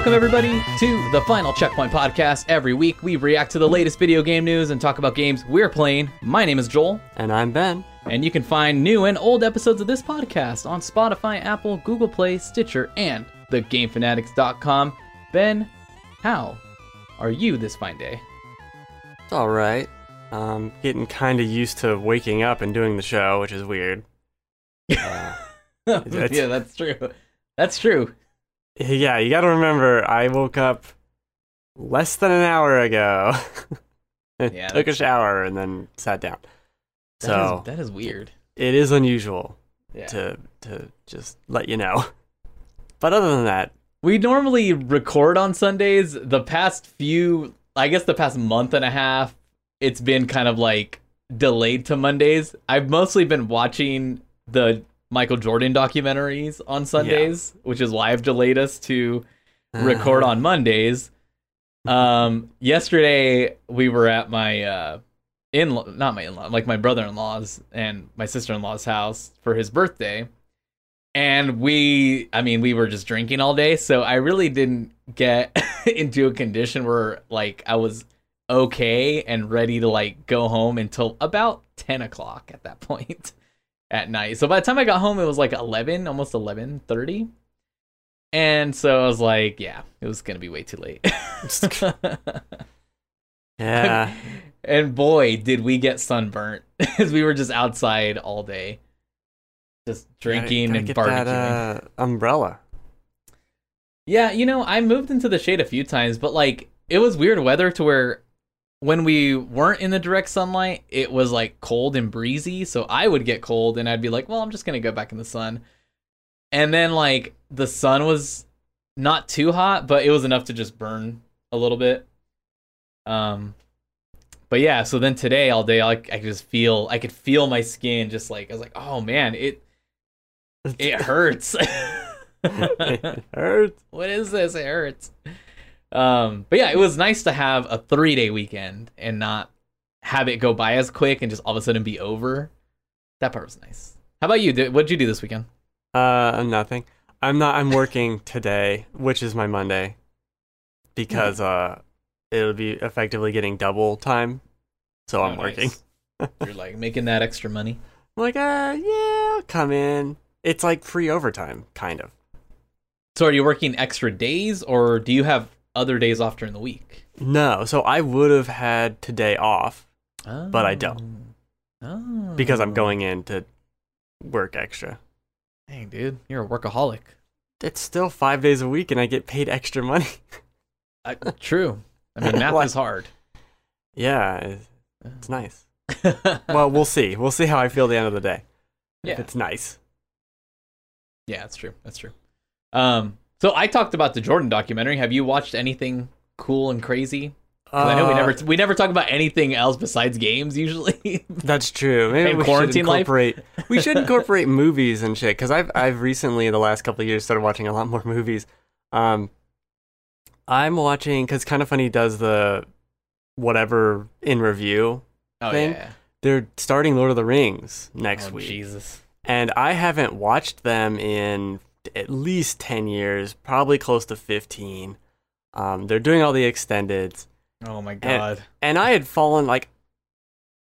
Welcome, everybody, to the Final Checkpoint podcast. Every week, we react to the latest video game news and talk about games we're playing. My name is Joel, And I'm Ben. and you can find new and old episodes of this podcast on Spotify, Apple, Google Play, Stitcher, and thegamefanatics.com. Ben, how are you this fine day? It's all right. Um, getting kind of used to waking up and doing the show, which is weird. Uh, yeah, that's true. That's true. Yeah, you got to remember, I woke up less than an hour ago. Yeah, took a shower and then sat down. That So is- that is weird. it is unusual Yeah. to to just let you know. But other than that, We normally record on Sundays. The past few, I guess the past month and a half, it's been kind of like delayed to Mondays. I've mostly been watching the Michael Jordan documentaries on Sundays, which is why I've delayed us to record on Mondays. Um, yesterday we were at my uh in not my in-law, like my brother-in-law's and my sister-in-law's house for his birthday. And we I mean, we were just drinking all day, so I really didn't get into a condition where like I was okay and ready to like go home until about 10 o'clock at that point at night. So by the time I got home, it was like 11, almost 11:30. And so I was like, yeah, it was gonna be way too late. yeah, and boy, did we get sunburnt cuz we were just outside all day, just drinking gotta and get barbecuing. that uh, umbrella. Yeah, you know, I moved into the shade a few times, but like it was weird weather to where when we weren't in the direct sunlight, it was like cold and breezy. So I would get cold and I'd be like, well, I'm just going to go back in the sun. And then like the sun was not too hot, but it was enough to just burn a little bit. Um but yeah, so then today all day I I could just feel I could feel my skin just like I was like, "Oh man, it it hurts." it hurts. what is this? It hurts. Um, but yeah, it was nice to have a three day weekend and not have it go by as quick and just all of a sudden be over. That part was nice. How about you? What'd you do this weekend? Uh, nothing. I'm not. I'm working today, which is my Monday, because uh, it'll be effectively getting double time. So I'm Oh, working. nice. You're like making that extra money. I'm like, uh, yeah, I'll come in. It's like free overtime, kind of. So are you working extra days or do you have other days off during the week? No, so I would have had today off But I don't. Oh. because I'm going in to work extra. Dang, dude, you're a workaholic. It's still five days a week, and I get paid extra money. Uh, true. I mean, math Like- is hard. yeah, it's, it's nice. Well, we'll see. We'll see how I feel at the end of the day. yeah. If it's nice. Yeah, that's true. That's true. Um, so I talked about the Jordan documentary. Have you watched anything cool and crazy? 'Cause I know we Uh, never we never talk about anything else besides games usually. That's true. Maybe And we quarantine should life? incorporate. we should incorporate movies and shit because I've I've recently in the last couple of years started watching a lot more movies. Um, I'm watching because kind of funny does the whatever in review. oh Thing? yeah. They're starting Lord of the Rings next oh, week, Jesus. and I haven't watched them in at least ten years, probably close to fifteen. Um, they're doing all the extendeds. Oh my god. and I had fallen like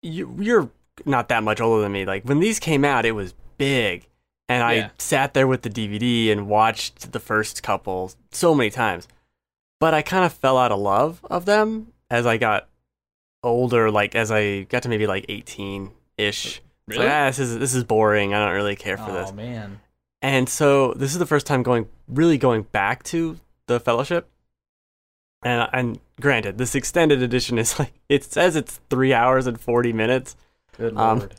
you, you're not that much older than me. Like when these came out, it was big, and I Yeah. sat there with the DVD and watched the first couple so many times. But I kind of fell out of love of them as I got older. Like as I got to maybe like eighteen ish. It's like, ah, this is this is boring. I don't really care for oh this. Oh man. And so this is the first time going really going back to the Fellowship. And and granted, this extended edition is like it says it's three hours and forty minutes. Good Um, lord.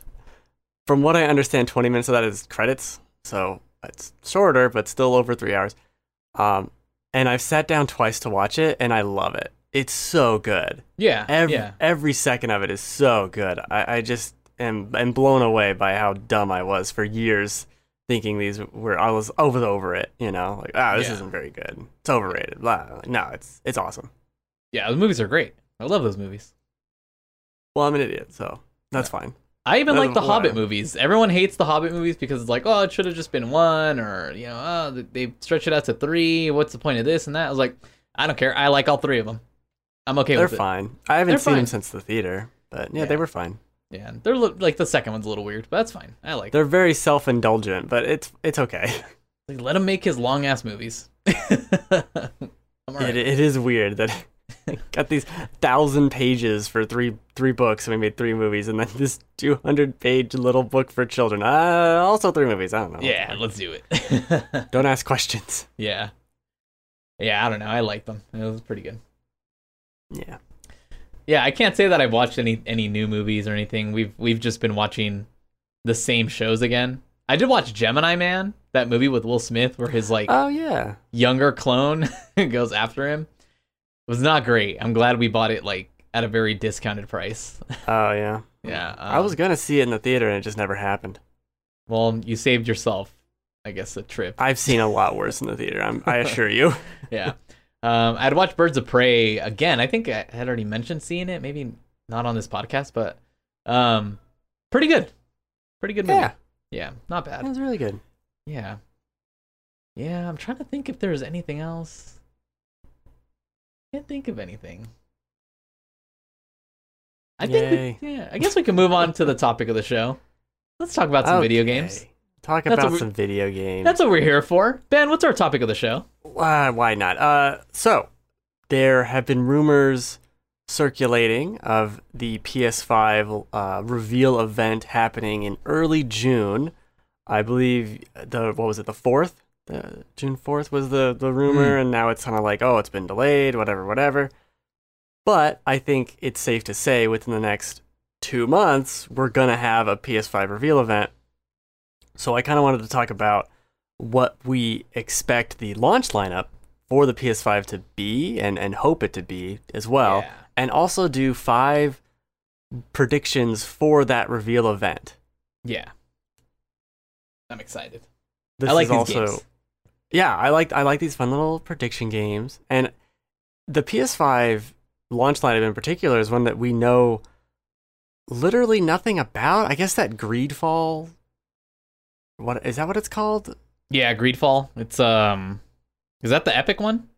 From what I understand, twenty minutes of that is credits, so it's shorter, but still over three hours. Um, and I've sat down twice to watch it, and I love it. It's so good. yeah. Every yeah. every second of it is so good. I, I just am am blown away by how dumb I was for years, thinking these were I was over the over it. You know, like ah, this Yeah. isn't very good. It's overrated. Blah. No, it's it's awesome. Yeah, the movies are great. I love those movies. Well, I'm an idiot, so that's fine. I even like the Whatever. Hobbit movies. Everyone hates the Hobbit movies because it's like, oh, it should have just been one, or you know, oh, they stretch it out to three. What's the point of this and that? I was like, I don't care. I like all three of them. I'm okay They're with it. fine. I haven't They're seen them since the theater, but yeah, Yeah. they were fine. Yeah, they're li- like the second one's a little weird, but that's fine. I like. it. They're very self-indulgent, but it's it's okay. Like, let him make his long ass movies. I'm. It, it is weird that got these thousand pages for three three books, and we made three movies, and then this two hundred page little book for children. Uh, also three movies. I don't know. Yeah, let's do it. Don't ask questions. yeah. Yeah, I don't know. I like them. It was pretty good. Yeah. Yeah, I can't say that I've watched any any new movies or anything. We've we've just been watching the same shows again. I did watch Gemini Man, that movie with Will Smith where his like Oh yeah. younger clone goes after him. It was not great. I'm glad we bought it like at a very discounted price. Oh yeah. yeah. I was um, gonna see it in the theater, and it just never happened. well, you saved yourself, I guess, a trip. I've seen a lot worse in the theater. I'm, I assure you. yeah. Um, I'd watched Birds of Prey again. I think I had already mentioned seeing it, maybe not on this podcast, but um, pretty good. Pretty good movie. Yeah, Yeah, not bad. it was really good. Yeah. Yeah, I'm trying to think if there's anything else. Can't think of anything. I think, Yay. we, yeah, I guess we can move on to the topic of the show. Let's talk about some video games. Talk That's about some video games. That's what we're here for. Ben, what's our topic of the show? Uh, why not? Uh, so there have been rumors circulating of the PS5 uh, reveal event happening in early June. I believe the what was it the fourth? The June fourth was the the rumor, and now it's kind of like oh it's been delayed, whatever, whatever. But I think it's safe to say within the next two months we're gonna have a PS5 reveal event. So I kind of wanted to talk about what we expect the launch lineup for the PS5 to be and, and hope it to be as well. Yeah. And also do five predictions for that reveal event. Yeah. I'm excited. This I like is these also games. Yeah, I like I like these fun little prediction games. And the PS5 launch lineup in particular is one that we know literally nothing about. I guess that Greedfall what is that what it's called? Yeah, Greedfall. It's um is that the epic one?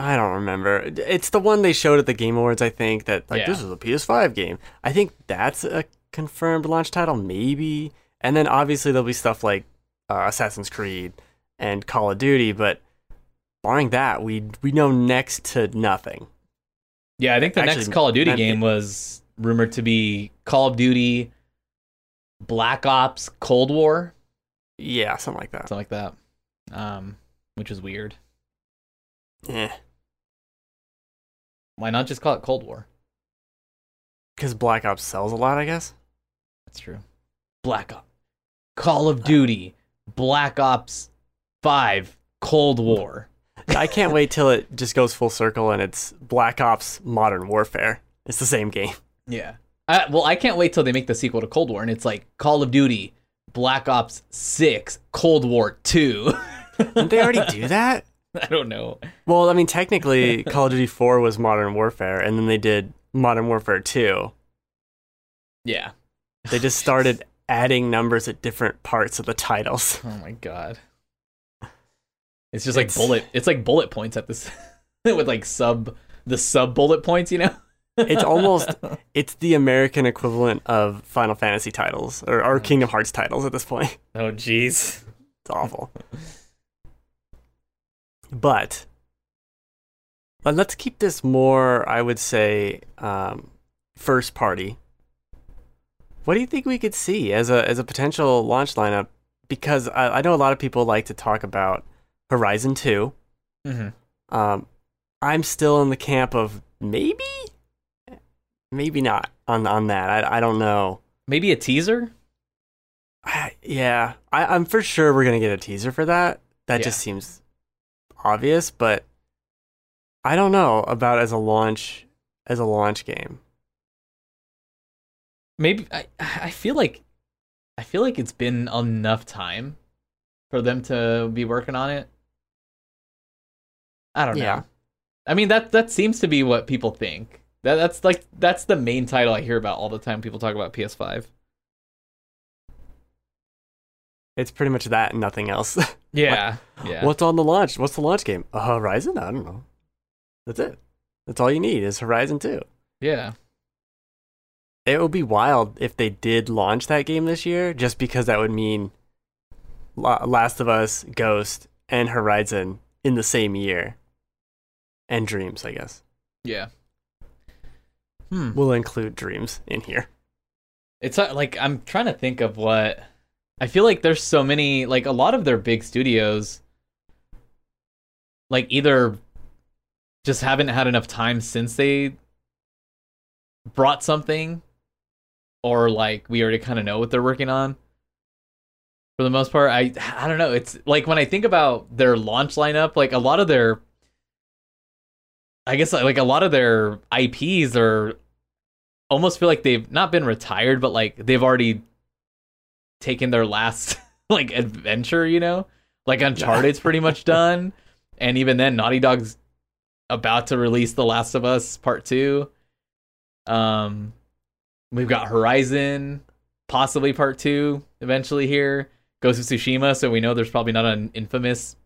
I don't remember. It's the one they showed at the Game Awards, I think, that like Yeah. this is a PS5 game. I think that's a confirmed launch title, maybe. And then obviously there'll be stuff like uh, Assassin's Creed and Call of Duty, but barring that, we we know next to nothing. Yeah, I think the Actually, next Call of Duty game was rumored to be Call of Duty Black Ops Cold War, Yeah, something like that. something like that. Um which is weird. Yeah, Why not just call it Cold War? because Black Ops sells a lot, I guess. That's true. Black Ops Call of Duty Black Ops 5 Cold War. I can't wait till it just goes full circle and it's Black Ops Modern Warfare. It's the same game. Yeah. I, well, I can't wait till they make the sequel to Cold War and it's like Call of Duty Black Ops 6 Cold War 2. Didn't they already do that? I don't know. Well, I mean, technically, Call of Duty 4 was Modern Warfare, and then they did Modern Warfare 2. Yeah. They just started adding numbers at different parts of the titles. Oh my god. It's just like It's- bullet. It's like bullet points at this with like sub the sub bullet points. You know. It's almost it's the American equivalent of Final Fantasy titles or, or Kingdom Hearts titles at this point. oh jeez. It's awful. But but let's keep this more, I would say, um, first party. What do you think we could see as a as a potential launch lineup? Because I, I know a lot of people like to talk about Horizon Two. Mm-hmm. Um, I'm still in the camp of maybe, maybe not on on that. I I don't know. Maybe a teaser. I, yeah, I, I'm for sure we're gonna get a teaser for that. That Yeah. just seems obvious, but I don't know about as a launch as a launch game. Maybe I. I feel like. I feel like it's been enough time for them to be working on it. I don't Yeah. know. I mean that that seems to be what people think. That that's like that's the main title I hear about all the time. People talk about PS5. It's pretty much that and nothing else. Yeah. Yeah. What's on the launch? What's the launch game? Uh, Horizon? I don't know. That's it. That's all you need is Horizon 2. Yeah. It would be wild if they did launch that game this year, just because that would mean Last of Us, Ghost, and Horizon in the same year. And Dreams, I guess. Yeah. Hmm. We'll include Dreams in here. It's uh, like I'm trying to think of what I feel like there's so many like a lot of their big studios like either just haven't had enough time since they brought something or like we already kind of know what they're working on. For the most part, I I don't know. It's like when I think about their launch lineup, like a lot of their I guess like a lot of their IPs are almost feel like they've not been retired, but like they've already taken their last like adventure, you know? Like Uncharted's pretty much done. And even then Naughty Dog's about to release The Last of Us Part 2. Um we've got Horizon, possibly Part 2 eventually here. Ghost of Tsushima, so we know there's probably not an Infamous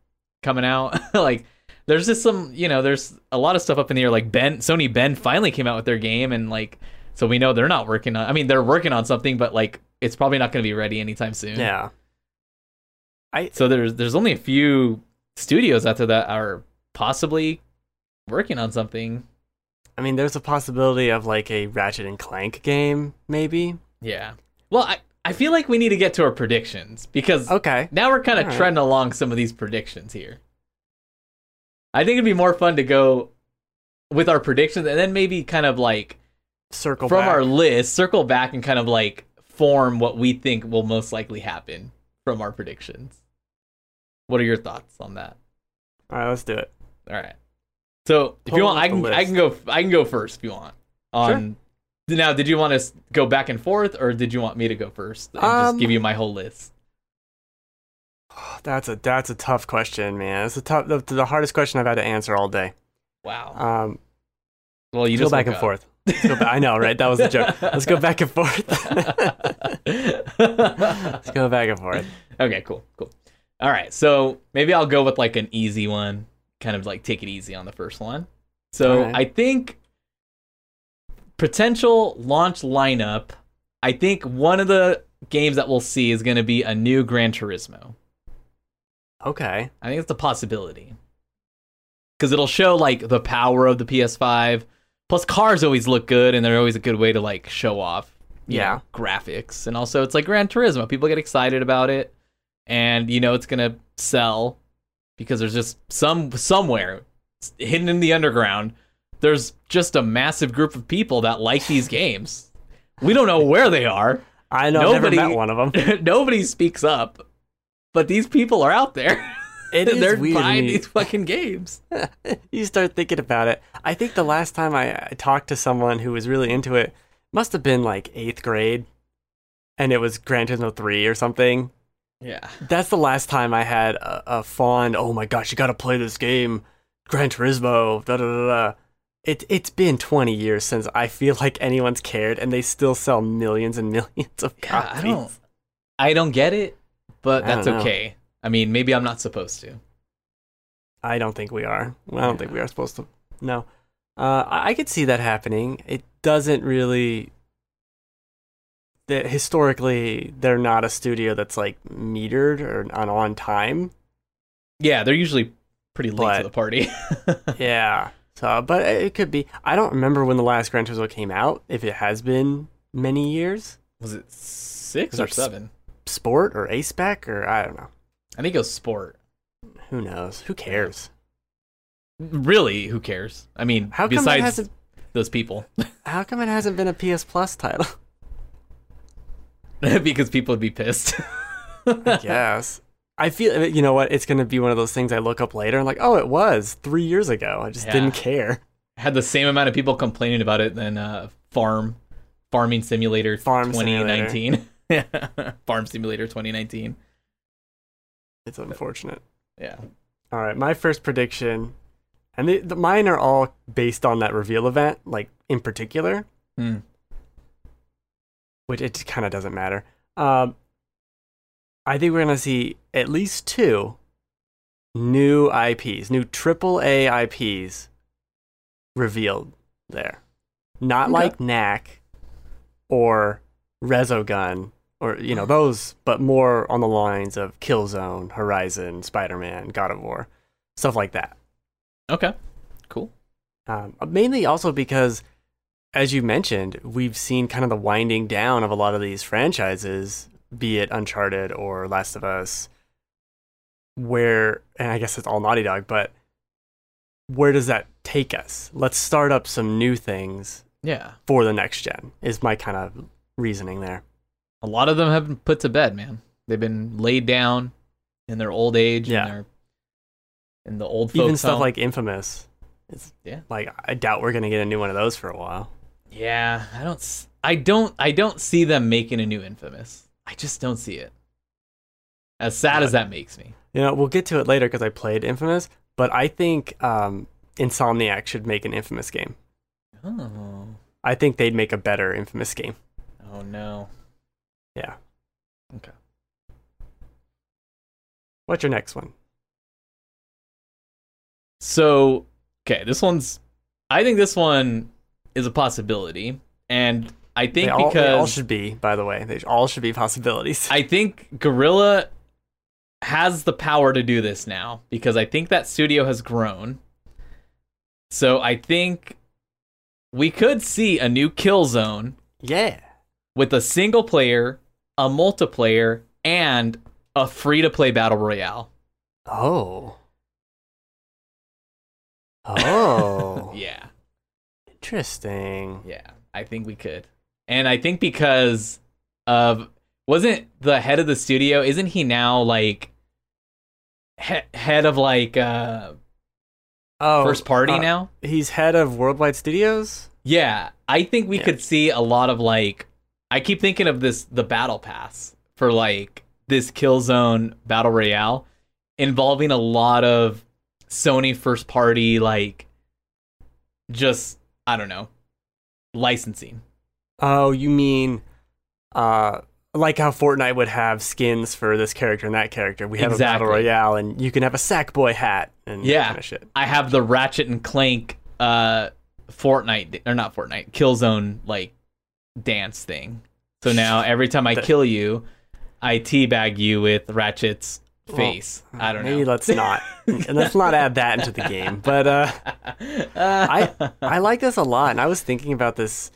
coming out. like there's just some, you know, there's a lot of stuff up in the air like Bend Sony Bend finally came out with their game and like so we know they're not working on I mean they're working on something but like it's probably not going to be ready anytime soon. Yeah. i So there's there's only a few studios out there that are possibly working on something. I mean, there's a possibility of like a Ratchet and Clank game, maybe. Yeah. Well, I I feel like we need to get to our predictions because Okay. now we're kind of trending along some of these predictions here. I think it'd be more fun to go with our predictions and then maybe kind of like Circle from back. our list, circle back and kind of like form what we think will most likely happen from our predictions. What are your thoughts on that? All right, let's do it. All right. So if you want, I can I can go I can go first if you want. On now, did you want to go back and forth, or did you want me to go first and Um, just give you my whole list? That's a that's a tough question, man. It's a tough the, the hardest question I've had to answer all day. Wow. Um, well, you go just back and up. forth. Go back. I know, right? That was a joke. Let's go back and forth. Let's go back and forth. okay, cool, cool. All right, so maybe I'll go with like an easy one, kind of like take it easy on the first one. So right. I think potential launch lineup. I think one of the games that we'll see is going to be a new Gran Turismo. Okay. I think it's a possibility because it'll show like the power of the PS5. Plus, cars always look good, and they're always a good way to like show off, Yeah. know, graphics. And also, it's like Gran Turismo. People get excited about it, and you know it's gonna sell because there's just some somewhere hidden in the underground. There's just a massive group of people that like these games. We don't know where they are. I know. I've Nobody- never met one of them. Nobody speaks up, but these people are out there. It is They're weird. buying these fucking games. you start thinking about it. I think the last time I, I talked to someone who was really into it must have been like eighth grade, and it was Gran Turismo three or something. Yeah. That's the last time I had a, a fond. Oh my gosh, you got to play this game, Gran Turismo. Da da da da. It it's been twenty years since I feel like anyone's cared, and they still sell millions and millions of Yeah, copies. I don't I don't get it, but that's don't okay. I mean, maybe I'm not supposed to. I don't think we are. I don't think we are supposed to. No, uh, I, I could see that happening. It doesn't really. The, historically, they're not a studio that's like metered or on on time. Yeah, they're usually pretty late But- to the party. yeah. So, but it could be. I don't remember when the last Gran Turismo came out. If it has been many years, Was it six or seven? Sport or A Spec or I don't know. I think it was sport. Who knows? Who cares? Really, who cares? I mean, How come it besides hasn't? those people, How come it hasn't been a PS Plus title? because people would be pissed. Yes. I feel you know what? It's gonna be one of those things I look up later and like, oh, it was three years ago. I just Yeah. didn't care. Had the same amount of people complaining about it than uh, Farm Farming Simulator Farm 2019. Farm Simulator 2019. It's unfortunate. Yeah. All right, my first prediction, and the, the mine are all based on that reveal event, like in particular, Hmm. which it kind of doesn't matter. Um, I think we're gonna see at least two new IPs, new triple A IPs revealed there. Not Okay. like Knack or Resogun or you know those, but more on the lines of Killzone, Horizon, Spider-Man, God of War, stuff like that. Okay. Cool. Um, mainly also because, as you mentioned, we've seen kind of the winding down of a lot of these franchises, be it Uncharted or Last of Us, where, and I guess it's all Naughty Dog, but where does that take us? Let's start up some new things Yeah. for the next gen, is my kind of reasoning there. A lot of them have been put to bed, man. They've been laid down in their old age Yeah. and their in the old Even stuff home. like Infamous. It's, Yeah. Like, I doubt we're going to get a new one of those for a while. Yeah, I don't I don't I don't see them making a new Infamous. I just don't see it. As sad as that makes me. You know, we'll get to it later because I played Infamous, but I think um, Insomniac should make an Infamous game. Oh. I think they'd make a better Infamous game. Oh no. Yeah. Okay. What's your next one? So, okay, this one's I think this one is a possibility and I think They all, because they all should be, by the way. They all should be possibilities. I think Guerrilla has the power to do this now because I think that studio has grown. So I think we could see a new Killzone yeah. With a single player, a multiplayer, and a free to play battle royale. Oh. Oh. Yeah. Interesting. Yeah. I think we could. And I think because of wasn't the head of the studio, isn't he now like he- head of like uh Oh, first party uh, now? He's head of Worldwide Studios. Yeah, I think we Yeah. could see a lot of like. I keep thinking of this the battle pass for like this Killzone battle royale, involving a lot of Sony first party like, just I don't know, licensing. Oh, you mean, uh, like how Fortnite would have skins for this character and that character. We have a battle royale, and you can have a Sackboy hat and Yeah. that kind of shit. I have the Ratchet and Clank, uh, Fortnite or not Fortnite, Killzone like dance thing. So now every time I kill you, I teabag you with Ratchet's Well, face. I don't know. Maybe let's not. let's not add that into the game. But uh, I I like this a lot, and I was thinking about this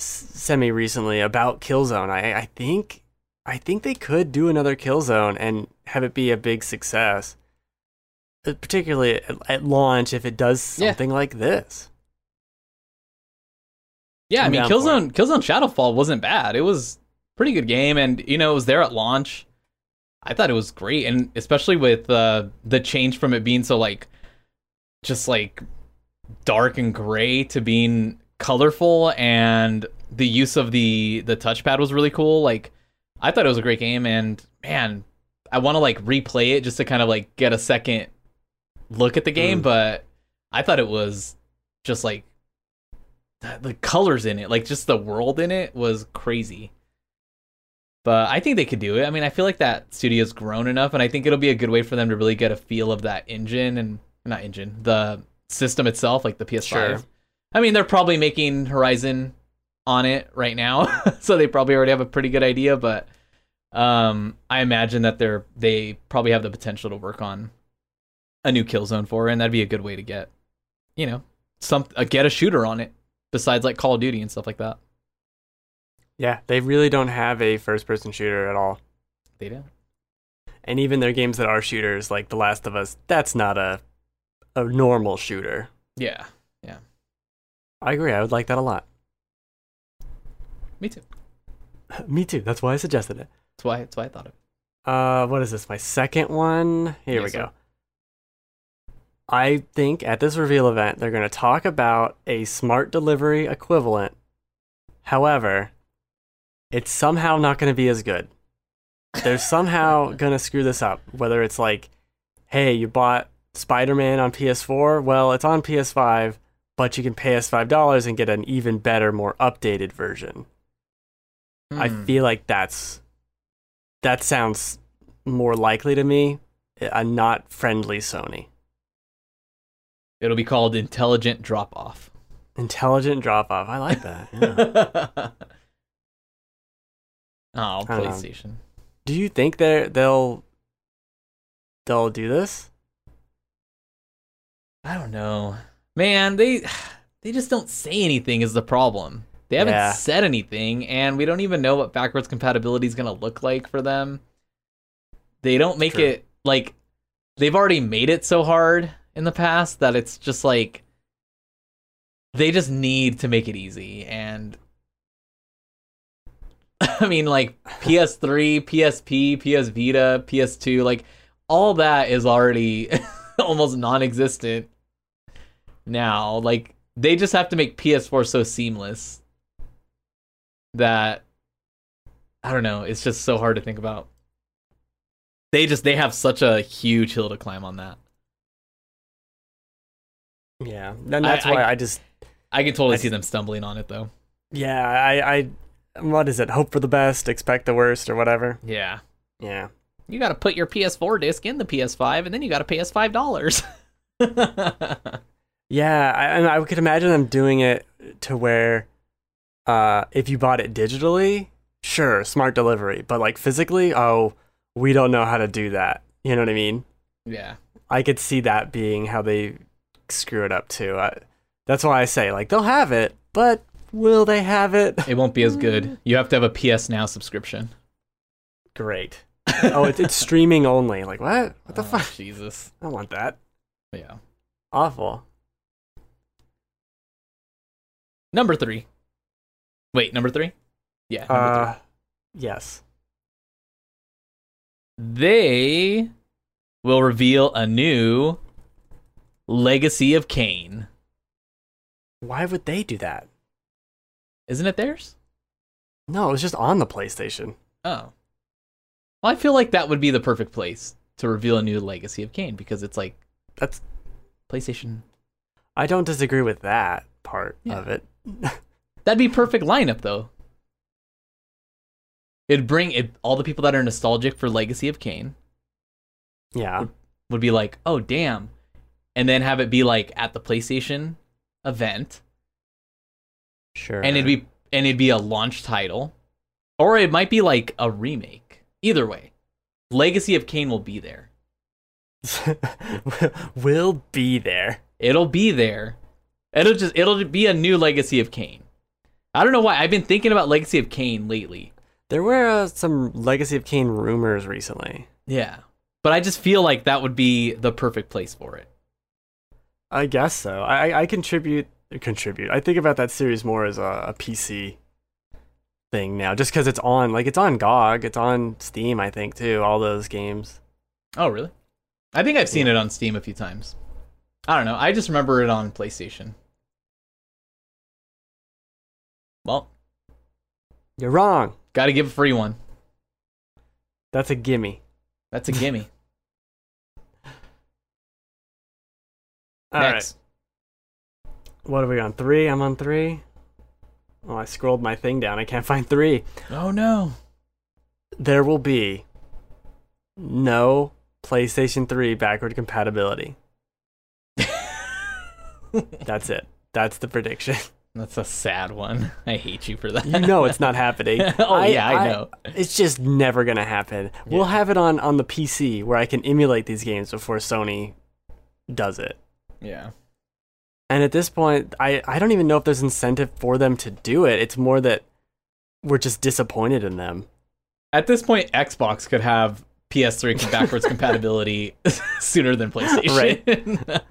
semi recently about Killzone. I I think I think they could do another Killzone and have it be a big success, Uh, particularly at, at launch if it does Yeah. something like this. Yeah, I mean Killzone Killzone Shadow Fall wasn't bad. It was pretty good game, and you know it was there at launch. I thought it was great, and especially with uh, the change from it being so like just like dark and gray to being colorful, and the use of the the touchpad was really cool. Like I thought it was a great game, and man, I want to like replay it just to kind of like get a second look at the game. Mm. But I thought it was just like the, the colors in it, like just the world in it, was crazy. But I think they could do it. I mean, I feel like that studio's grown enough, and I think it'll be a good way for them to really get a feel of that engine and not engine, the system itself, like the PS5. Sure. I mean, they're probably making Horizon on it right now, so they probably already have a pretty good idea. But um, I imagine that they're they probably have the potential to work on a new Killzone for, it, and that'd be a good way to get, you know, some uh, get a shooter on it besides like Call of Duty and stuff like that. Yeah, they really don't have a first person shooter at all. They don't. And even their games that are shooters, like The Last of Us, that's not a a normal shooter. Yeah, Yeah. I agree. I would like that a lot. me too. Me too. That's why I suggested it. That's why. That's why I thought of. it. Uh, what is this? My second one. Here we go. I think at this reveal event, they're going to talk about a smart delivery equivalent. However, it's somehow not going to be as good. They're somehow going to screw this up. Whether it's like, hey, you bought Spider Man on PS4, well, it's on PS5, but you can pay us $5 and get an even better, more updated version. I Hmm. feel like that's that sounds more likely to me a not friendly Sony. It'll be called intelligent drop off. Intelligent drop off. I like that. Yeah. oh. PlayStation. Do you think they they'll they'll do this? I don't know. Man, they they just don't say anything is the problem. They haven't Yeah. said anything and we don't even know what backwards compatibility is going to look like for them. They don't make True. it like they've already made it so hard in the past that it's just like they just need to make it easy and I mean like PS3, PSP, PS Vita, PS2, like all that is already almost non-existent now. Like they just have to make PS4 so seamless that I don't know, it's just so hard to think about. They just they have such a huge hill to climb on that. Yeah, and that's I- why I- I just I can totally I- see them stumbling on it though. yeah I I what is it? Hope for the best, expect the worst, or whatever. Yeah. Yeah, You got to put your PS4 disc in the PS5 and then you got to pay us $5. yeah, I, and I could imagine them doing it to where, uh, if you bought it digitally, sure, smart delivery, but like physically, oh, we don't know how to do that. You know what I mean? yeah. I could see that being how they screw it up too. I, that's why I say like they'll have it, but will they have it? It won't be as good. You have to have a PS Now subscription. Great. oh, it's, it's streaming only. Like what? What the Oh, fuck? Jesus. I want that. Yeah. Awful. Number three. Wait, number three? Yeah. Number Uh, yes. They will reveal a new Legacy of Kain. Why would they do that? Isn't it theirs? No, it was just on the PlayStation. Oh. Well, I feel like that would be the perfect place to reveal a new Legacy of Kain because it's like That's. PlayStation. I don't disagree with that part Yeah. of it. That'd be perfect lineup though. It'd bring it, all the people that are nostalgic for Legacy of Kain Yeah. would be like, "Oh, damn." And then have it be like at the PlayStation event Sure. and it'd be and it'd be a launch title or it might be like a remake. Either way, Legacy of Kain will be there. will be there. It'll be there. It'll just it'll be a new Legacy of Kain. I don't know why I've been thinking about Legacy of Kain lately. There were uh, some Legacy of Kain rumors recently. Yeah. But I just feel like that would be the perfect place for it. I guess so. I I- contribute contribute. I think about that series more as a, a PC thing now, just because it's on like it's on GOG, it's on Steam. I think too. All those games. Oh, really? I think I've seen it on Steam a few times. I don't know. I just remember it on PlayStation. Well, You're wrong. got to give a free one. That's a gimme. That's a gimme. All right. Next. What are we on? Three? I'm on three. Oh, I scrolled my thing down. I can't find three. Oh no. There will be no PlayStation 3 backward compatibility. That's it. That's the prediction. That's a sad one. I hate you for that. You know it's not happening. oh yeah, I, know. It's just never gonna happen. We'll have it on on the PC where I can emulate these games before Sony does it. Yeah. And at this point, I I don't even know if there's incentive for them to do it. It's more that we're just disappointed in them. At this point, Xbox could have PS3 backwards compatibility sooner than PlayStation. Right.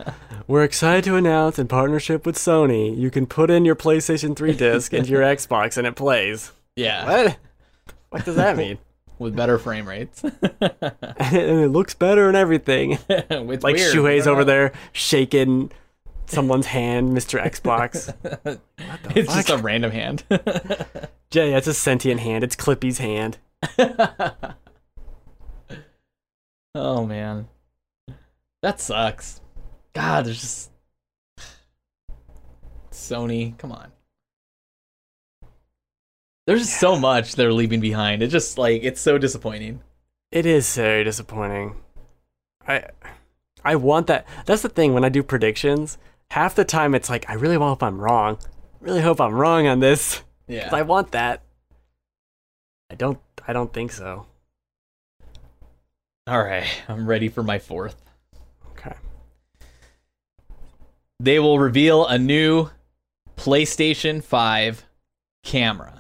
We're excited to announce in partnership with Sony, you can put in your PlayStation 3 disc into your Xbox and it plays. yeah. What? What does that mean? With better frame rates. and it looks better and everything. it's Like weird. Shuhei's over there shaking someone's hand, Mr. Xbox. It's just a random hand. Jay, that's a sentient hand. It's Clippy's hand. oh man. That sucks. God, there's just Sony, come on. There's just so much they're leaving behind. It's just like it's so disappointing. It is very disappointing. I I want that. That's the thing when I do predictions. Half the time it's like I really hope I'm wrong. Really hope I'm wrong on this. Yeah. I want that. I don't. I don't think so. All right, I'm ready for my fourth. Okay. They will reveal a new PlayStation 5 camera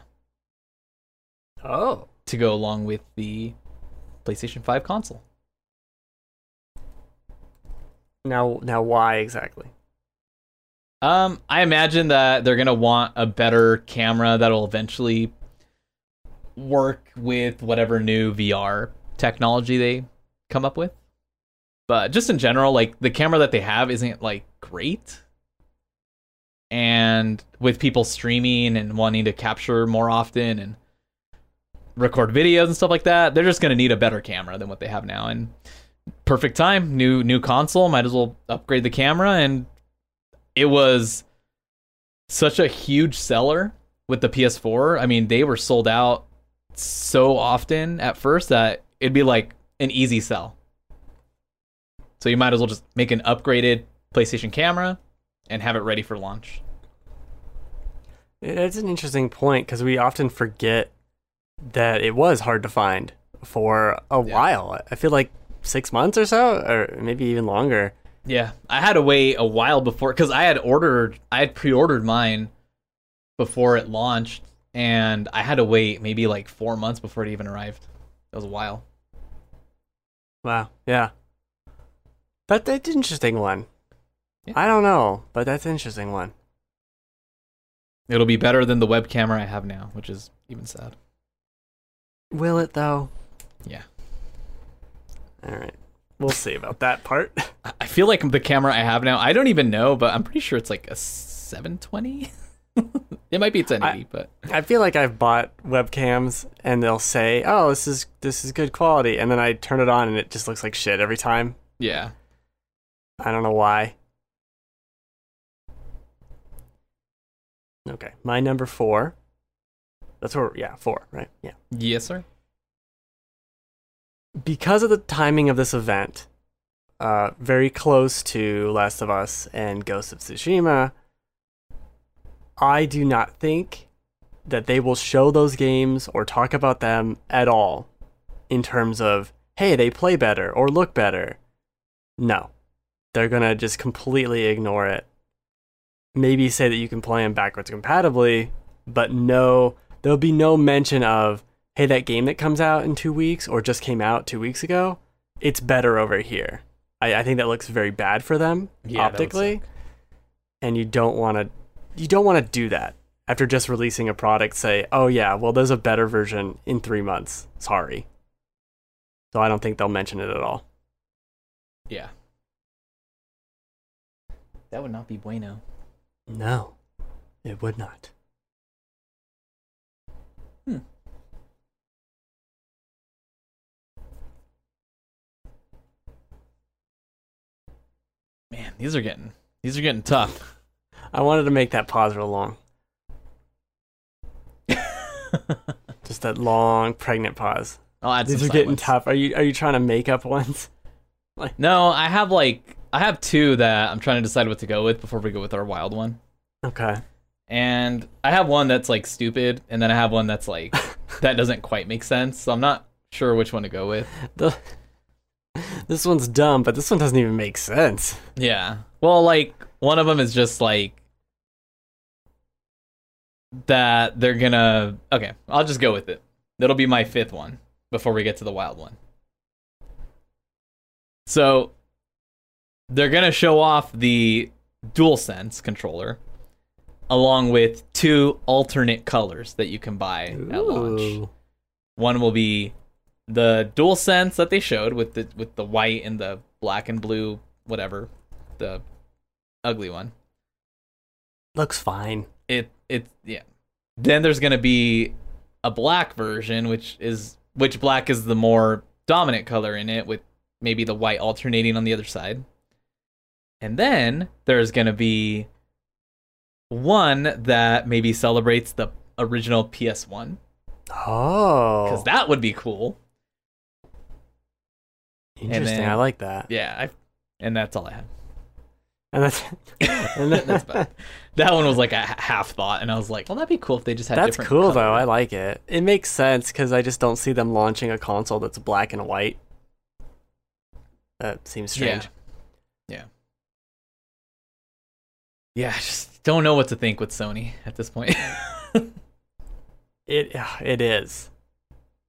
Oh. to go along with the PlayStation 5 console. Now, now, why exactly? Um, I imagine that they're gonna want a better camera that'll eventually work with whatever new VR technology they come up with. But just in general, like the camera that they have isn't like great. And with people streaming and wanting to capture more often and record videos and stuff like that, they're just gonna need a better camera than what they have now. And perfect time, new new console, might as well upgrade the camera and it was such a huge seller with the PS4. I mean, they were sold out so often at first that it'd be like an easy sell. So you might as well just make an upgraded PlayStation camera and have it ready for launch. It's an interesting point because we often forget that it was hard to find for a Yeah. while. I feel like six months or so, or maybe even longer. Yeah, I had to wait a while before because I had ordered, I had pre-ordered mine before it launched, and I had to wait maybe like four months before it even arrived. It was a while. Wow. Yeah. But that's an interesting one. Yeah. I don't know, but that's an interesting one. It'll be better than the web camera I have now, which is even sad. Will it though? Yeah. All right. We'll see about that part. I- I feel like the camera I have now, I don't even know, but I'm pretty sure it's like a 720. it might be a 1080, but I feel like I've bought webcams and they'll say, "Oh, this is this is good quality," and then I turn it on and it just looks like shit every time. yeah. I don't know why. Okay, my number four. That's where, yeah, four, right? Yeah. Yes, sir. Because of the timing of this event, uh, very close to Last of Us and Ghost of Tsushima, I do not think that they will show those games or talk about them at all in terms of, hey, they play better or look better. No. They're going to just completely ignore it. Maybe say that you can play them backwards compatibly, but no, there'll be no mention of, hey, that game that comes out in two weeks or just came out two weeks ago, it's better over here. I, I think that looks very bad for them Yeah, optically. And you don't want to you don't want to do that after just releasing a product say, "Oh yeah, well there's a better version in 3 months." Sorry. So I don't think they'll mention it at all. Yeah. That would not be bueno. No. It would not. Hmm. Man, these are getting these are getting tough. I wanted to make that pause real long. Just that long pregnant pause. I'll add These are getting tough. Are you are you trying to make up ones? Like No, I have like I have two that I'm trying to decide what to go with before we go with our wild one. Okay. And I have one that's like stupid, and then I have one that's like that doesn't quite make sense. So I'm not sure which one to go with. The, this one's dumb, but this one doesn't even make sense. Yeah. Well, like one of them is just like that they're gonna. Okay, I'll just go with it. That'll be my fifth one before we get to the wild one. So they're gonna show off the DualSense controller along with two alternate colors that you can buy at launch. One will be the DualSense that they showed with the with the white and the black and blue whatever the ugly one. Looks fine. It it yeah. Then there's gonna be a black version, which is which black is the more dominant color in it, with maybe the white alternating on the other side. And then there's gonna be one that maybe celebrates the original PS1 Oh. because that would be cool. Interesting. then- I like that. Yeah, I, and that's all I had. And that's and that- That's bad. That one was like a half thought, and I was like, "Well, that'd be cool if they just had that's different." cool though. I like it. It makes sense because I just don't see them launching a console that's black and white. That seems strange. Yeah. Yeah, I just don't know what to think with Sony at this point. It it is.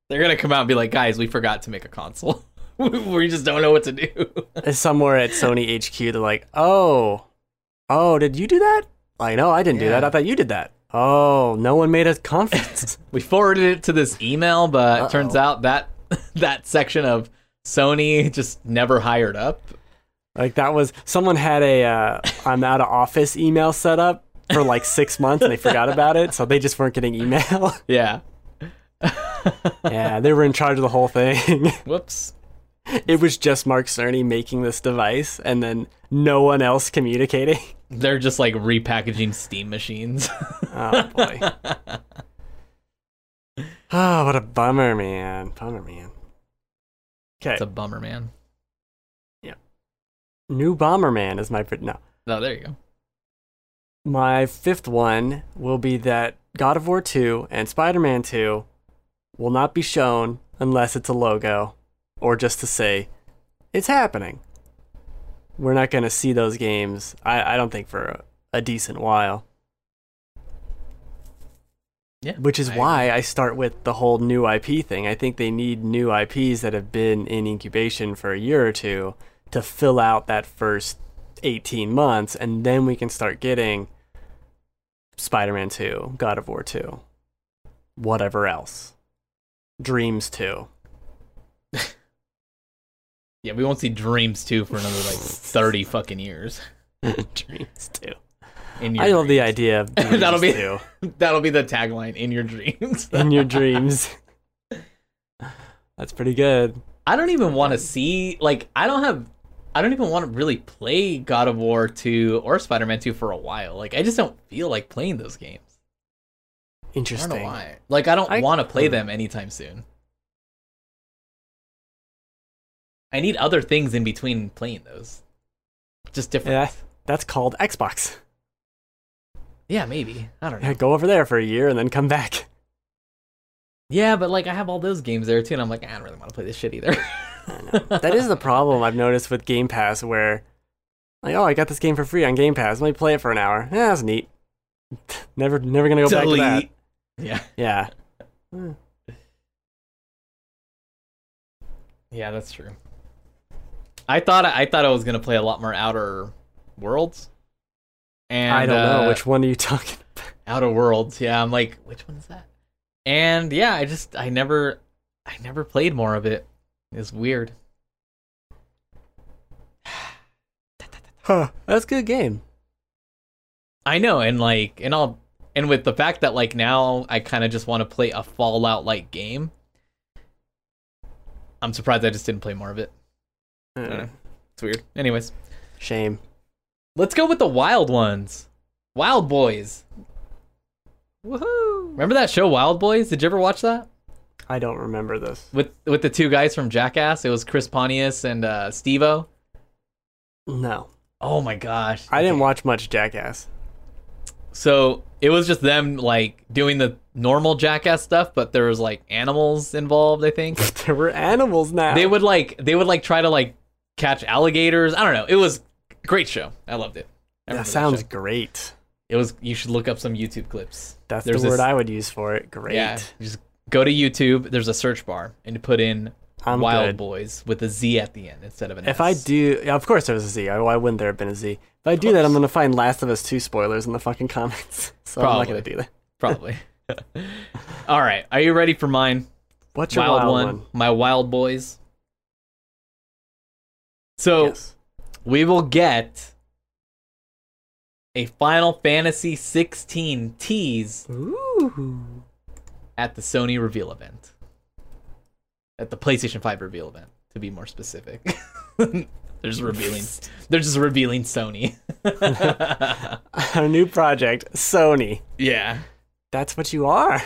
They're gonna come out and be like, "Guys, we forgot to make a console. we just don't know what to do." Somewhere at Sony HQ. They're like, oh, oh, did you do that? Like, no, I didn't do that. I thought you did that. Oh, no one made a conference. we forwarded it to this email, but it turns Uh-oh. out that that section of Sony just never hired up. Like that was someone had a uh, I'm out of office email set up for like six months and they forgot about it, so they just weren't getting email. Yeah. yeah, they were in charge of the whole thing. Whoops. it was just Mark Cerny making this device and then no one else communicating. They're just like repackaging Steam machines. Oh boy. oh, what a bummer, man. Bummer, man. Okay, it's a bummer, man. New Bomberman is my no. Oh, there you go. My fifth one will be that God of War 2 and Spider Man 2 will not be shown unless it's a logo or just to say it's happening. We're not going to see those games, I, I don't think, for a, a decent while. Yeah. Which is I why I start with the whole new IP thing. I think they need new IPs that have been in incubation for a year or two to fill out that first 18 months, and then we can start getting Spider Man 2, God of War 2, whatever else. Dreams 2. Yeah, we won't see Dreams 2 for another like 30 fucking years. Dreams 2. In your I love the idea of Dreams That'll be- 2 That'll be the tagline in your dreams. in your dreams. That's pretty good. I don't even want to see like I don't have I don't even want to really play God of War 2 or Spider-Man 2 for a while. Like I just don't feel like playing those games. Interesting. I don't know why. Like I don't want to play Hmm. them anytime soon. I need other things in between playing those. Just different. Yeah, that's called Xbox. Yeah, maybe. I don't know. Yeah, go over there for a year and then come back. Yeah, but like I have all those games there too, and I'm like, I don't really want to play this shit either. that is the problem I've noticed with Game Pass, where like, oh, I got this game for free on Game Pass. Let me play it for an hour. Yeah, that's neat. never, never gonna go back to that. Delete. Yeah, Yeah, yeah, that's true. I thought I thought I was gonna play a lot more Outer Worlds. And I don't know uh, which one are you talking. Outer Worlds. Yeah, I'm like, which one is that? And yeah, I just I never I never played more of it. It's weird. Huh? That's a good game. I know, and like, and all, and with the fact that like now I kind of just want to play a Fallout like game. I'm surprised I just didn't play more of it. Uh. It's weird. Anyways, shame. let's go with the Wild Ones, Wild Boys. Woohoo! Remember that show, Wild Boys? Did you ever watch that I don't remember this. with with the two guys from Jackass? It was Chris Pontius and uh, Steve-O. No, Oh my gosh! I didn't watch much Jackass. So it was just them like doing the normal Jackass stuff, but there was like animals involved. I think. there were animals now. they would like they would like try to like catch alligators. I don't know. It was great show. I loved it. I That sounds great. It was. You should look up some YouTube clips. That's There's the word this- I would use for it. Great. Yeah, just go to YouTube. There's a search bar and you put in I'm Wild good. Boys with a Z at the end instead of an S. If S. I do, of course there was a Z. Why wouldn't there have been a Z? If I do that, I'm gonna find Last of Us 2 spoilers in the fucking comments. So I'm not gonna do that. probably. All right, are you ready for mine? What's your Wild, wild, one, one? my Wild Boys. So Yes. we will get a Final Fantasy 16 tease Ooh. At the Sony reveal event. At the PlayStation 5 reveal event, to be more specific. they're just revealing they're just revealing Sony. A new project, Sony. yeah. That's what you are.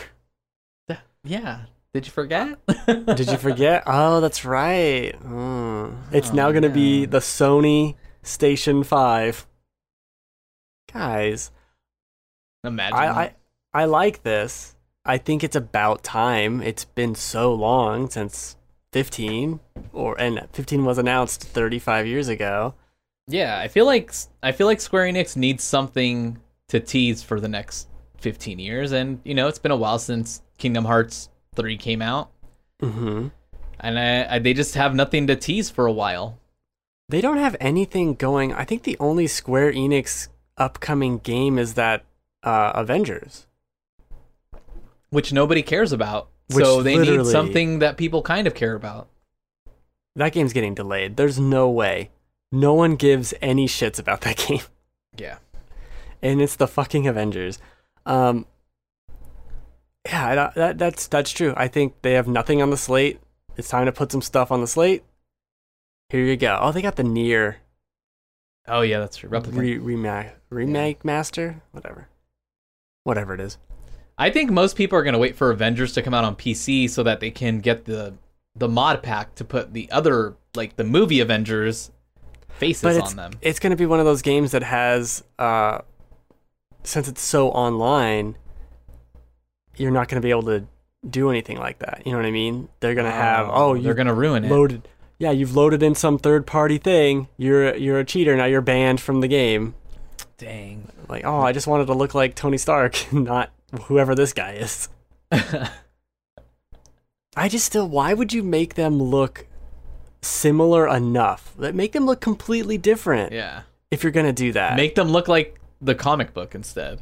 Yeah. Did you forget? Did you forget? Oh, that's right. Mm. It's Oh, now going to be the Sony Station 5. Guys, Imagine. I. I I like this. I think it's about time. It's been so long since 15 or and 15 was announced 35 years ago. yeah, I feel like I feel like Square Enix needs something to tease for the next 15 years, and you know it's been a while since Kingdom Hearts 3 came out, Mhm. and I, I, they just have nothing to tease for a while. They don't have anything going. I think the only Square Enix upcoming game is that uh, Avengers. Which nobody cares about. Which so they need something that people kind of care about. That game's getting delayed. There's no way. No one gives any shits about that game. Yeah. and it's the fucking Avengers. Um, yeah, I that that's that's true. I think they have nothing on the slate. It's time to put some stuff on the slate. Here you go. Oh, they got the NieR Oh yeah, that's true. Replicant. re- remake remake master, whatever, whatever it is. I think most people are gonna wait for Avengers to come out on PC so that they can get the the mod pack to put the other like the movie Avengers faces But on them. it's going to be one of those games that has, uh, since it's so online, you're not going to be able to do anything like that. You know what I mean? They're going to have oh, they're gonna ruin it. loaded. Yeah, you've loaded in some third party thing. You're you're a cheater now. You're banned from the game. Dang. Like, oh, I just wanted to look like Tony Stark, not whoever this guy is. I just still. Why would you make them look similar enough? That make them look completely different. yeah. If you're gonna do that, Make them look like the comic book instead.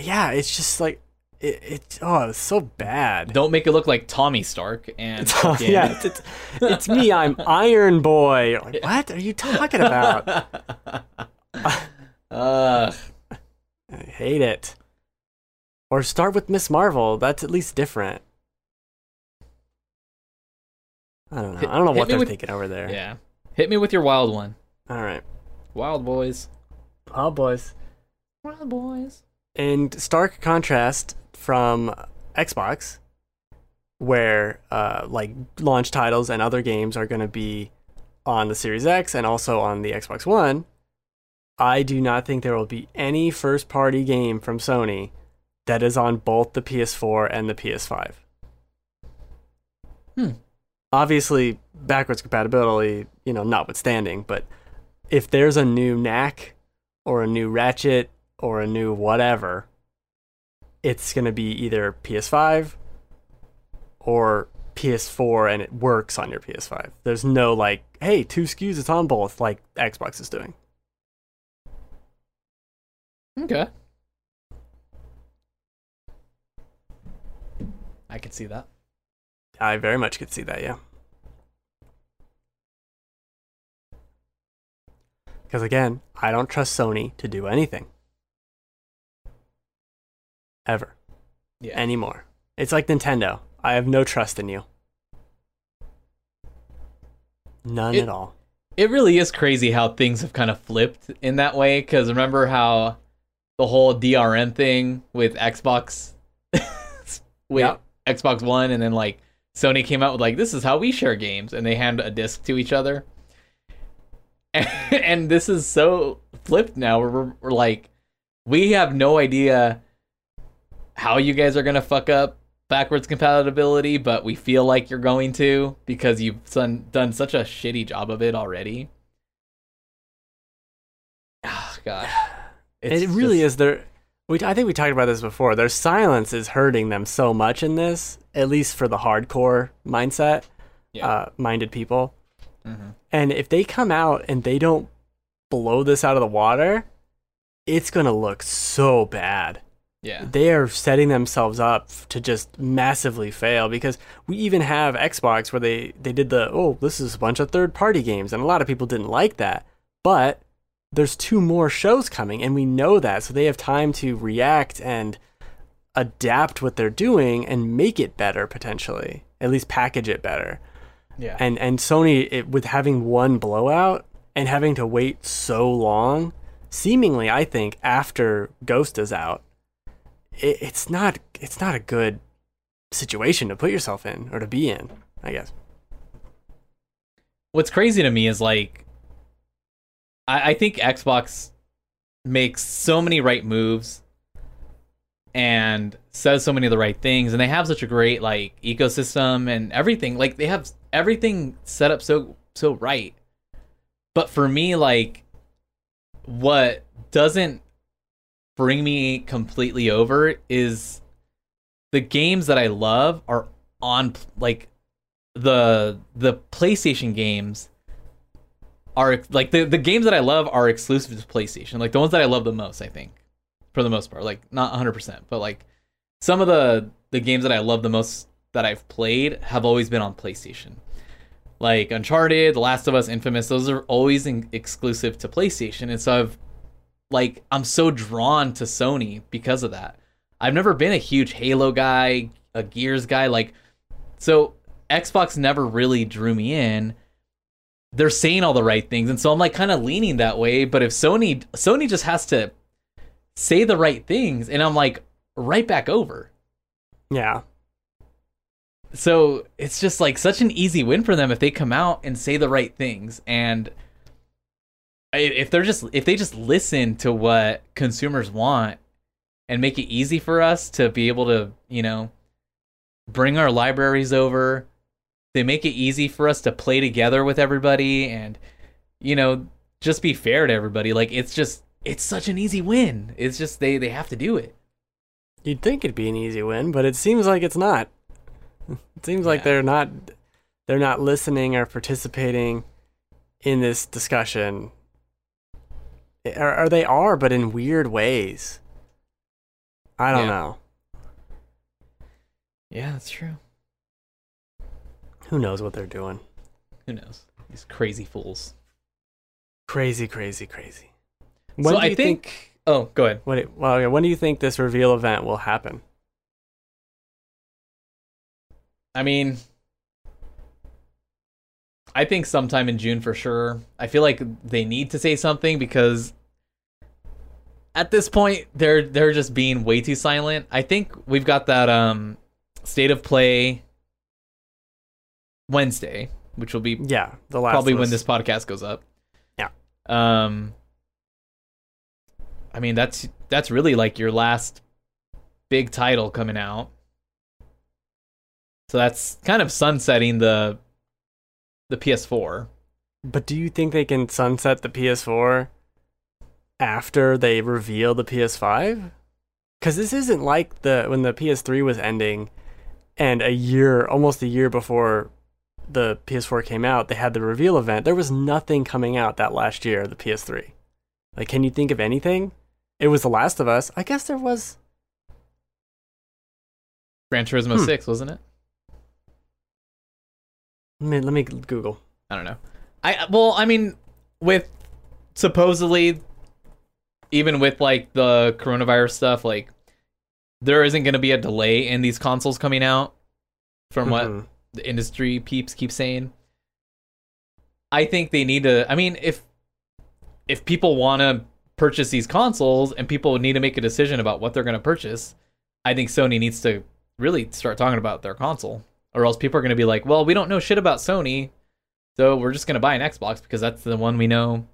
yeah, it's just like it. it oh, it's so bad. Don't make it look like Tommy Stark and It's, uh, yeah, it's, it's, it's me. I'm Iron Boy. Like, what are you talking about? Ugh. I hate it. Or start with Miss Marvel. That's at least different. I don't know. Hit- I don't know what they're with- thinking over there. Yeah. Hit me with your wild one. All right. Wild boys. Oh, boys. Wild boys. In stark contrast from Xbox, where uh, like launch titles and other games are going to be on the Series X and also on the Xbox One, I do not think there will be any first party game from Sony that is on both the PS4 and the PS5. Hmm. Obviously, backwards compatibility, you know, notwithstanding, but if there's a new knack or a new ratchet or a new whatever, it's going to be either PS5 or PS4 and it works on your PS5. There's no like, hey, two SKUs, it's on both, like Xbox is doing. Okay. I could see that. I very much could see that, yeah. Because again, I don't trust Sony to do anything. Ever. Yeah. Anymore. It's like Nintendo. I have no trust in you. None It- at all. it really is crazy how things have kind of flipped in that way. Because remember how the whole DRM thing with Xbox, with Yep. Xbox One, and then like Sony came out with like, "This is how we share games," and they hand a disc to each other. And, this is so flipped now. We're, we're like, we have no idea how you guys are gonna fuck up backwards compatibility, but we feel like you're going to because you've done, done such a shitty job of it already. Oh, God. it really is their we I think we talked about this before. Their silence is hurting them so much in this, at least for the hardcore mindset Yeah. uh, minded people. hmm And if they come out and they don't blow this out of the water, it's going to look so bad. Yeah. They are setting themselves up to just massively fail because we even have Xbox where they, they did the, oh, this is a bunch of third party games. And a lot of people didn't like that. But there's two more shows coming and we know that. So they have time to react and adapt what they're doing and make it better potentially, at least package it better Yeah. and and Sony it, with having one blowout and having to wait so long, seemingly I think after Ghost is out, it, it's not it's not a good situation to put yourself in or to be in, I guess. What's crazy to me is like, I, I think Xbox makes so many right moves and says so many of the right things, and they have such a great like ecosystem and everything. Like they have everything set up so so right. But for me, like, what doesn't bring me completely over is the games that I love are on like the the PlayStation games are like the the games that I love are exclusive to PlayStation. Like the ones that I love the most, I think, for the most part. Like not 100%, but like some of the the games that I love the most that I've played have always been on PlayStation. Like Uncharted, The Last of Us, Infamous, those are always in, exclusive to PlayStation. And so I've like I'm so drawn to Sony because of that. I've never been a huge Halo guy, a Gears guy like so Xbox never really drew me in. They're saying all the right things, and so I'm like kind of leaning that way. But if Sony Sony just has to say the right things, and I'm like right back over. Yeah. So it's just like such an easy win for them if they come out and say the right things, and if they're just if they just listen to what consumers want and make it easy for us to be able to you know bring our libraries over they make it easy for us to play together with everybody and you know just be fair to everybody like it's just it's such an easy win it's just they they have to do it You'd think it'd be an easy win, but it seems like it's not. It seems like they're not they're not listening or participating in this discussion. Or, or they are, but in weird ways. I don't Yeah. know. yeah that's true Who knows what they're doing? who knows these crazy fools Crazy, crazy, crazy. so do i you think, oh go ahead What? it- Well, yeah, when do you think this reveal event will happen? I mean, I think sometime in June for sure. I feel like they need to say something because at this point they're they're just being way too silent. I think we've got that um state of play Wednesday, which will be Yeah, the last probably of when this podcast goes up. Yeah. Um I mean that's that's really like your last big title coming out. So that's kind of sunsetting the the PS4. But do you think they can sunset the PS4 after they reveal the PS5? Because this isn't like the when the PS3 was ending, and a year, almost a year before the PS4 came out, they had the reveal event. There was nothing coming out that last year, the PS3. Like, can you think of anything? It was The Last of Us. I guess there was. Gran Turismo Hmm. 6, wasn't it? Let me, let me Google. I don't know. I well, I mean with supposedly even with like the coronavirus stuff like there isn't going to be a delay in these consoles coming out from what Mhm. The industry peeps keep saying. I think they need to. I mean, if if people want to purchase these consoles and people need to make a decision about what they're going to purchase, I think Sony needs to really start talking about their console, or else people are going to be like, "Well, we don't know shit about Sony, so we're just going to buy an Xbox because that's the one we know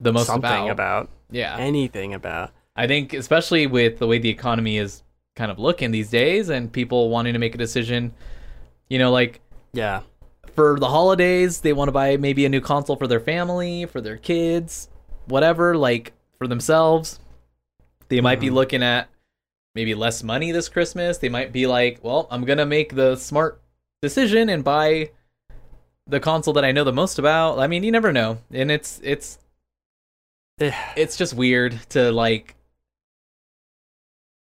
the most Something about." about Yeah, anything about. I think especially with the way the economy is kind of looking these days, and people wanting to make a decision, you know, like Yeah. for the holidays they want to buy maybe a new console for their family for their kids whatever like for themselves they might be Mhm. looking at maybe less money this christmas they might be like well i'm gonna make the smart decision and buy the console that i know the most about i mean you never know and it's it's it's just weird to like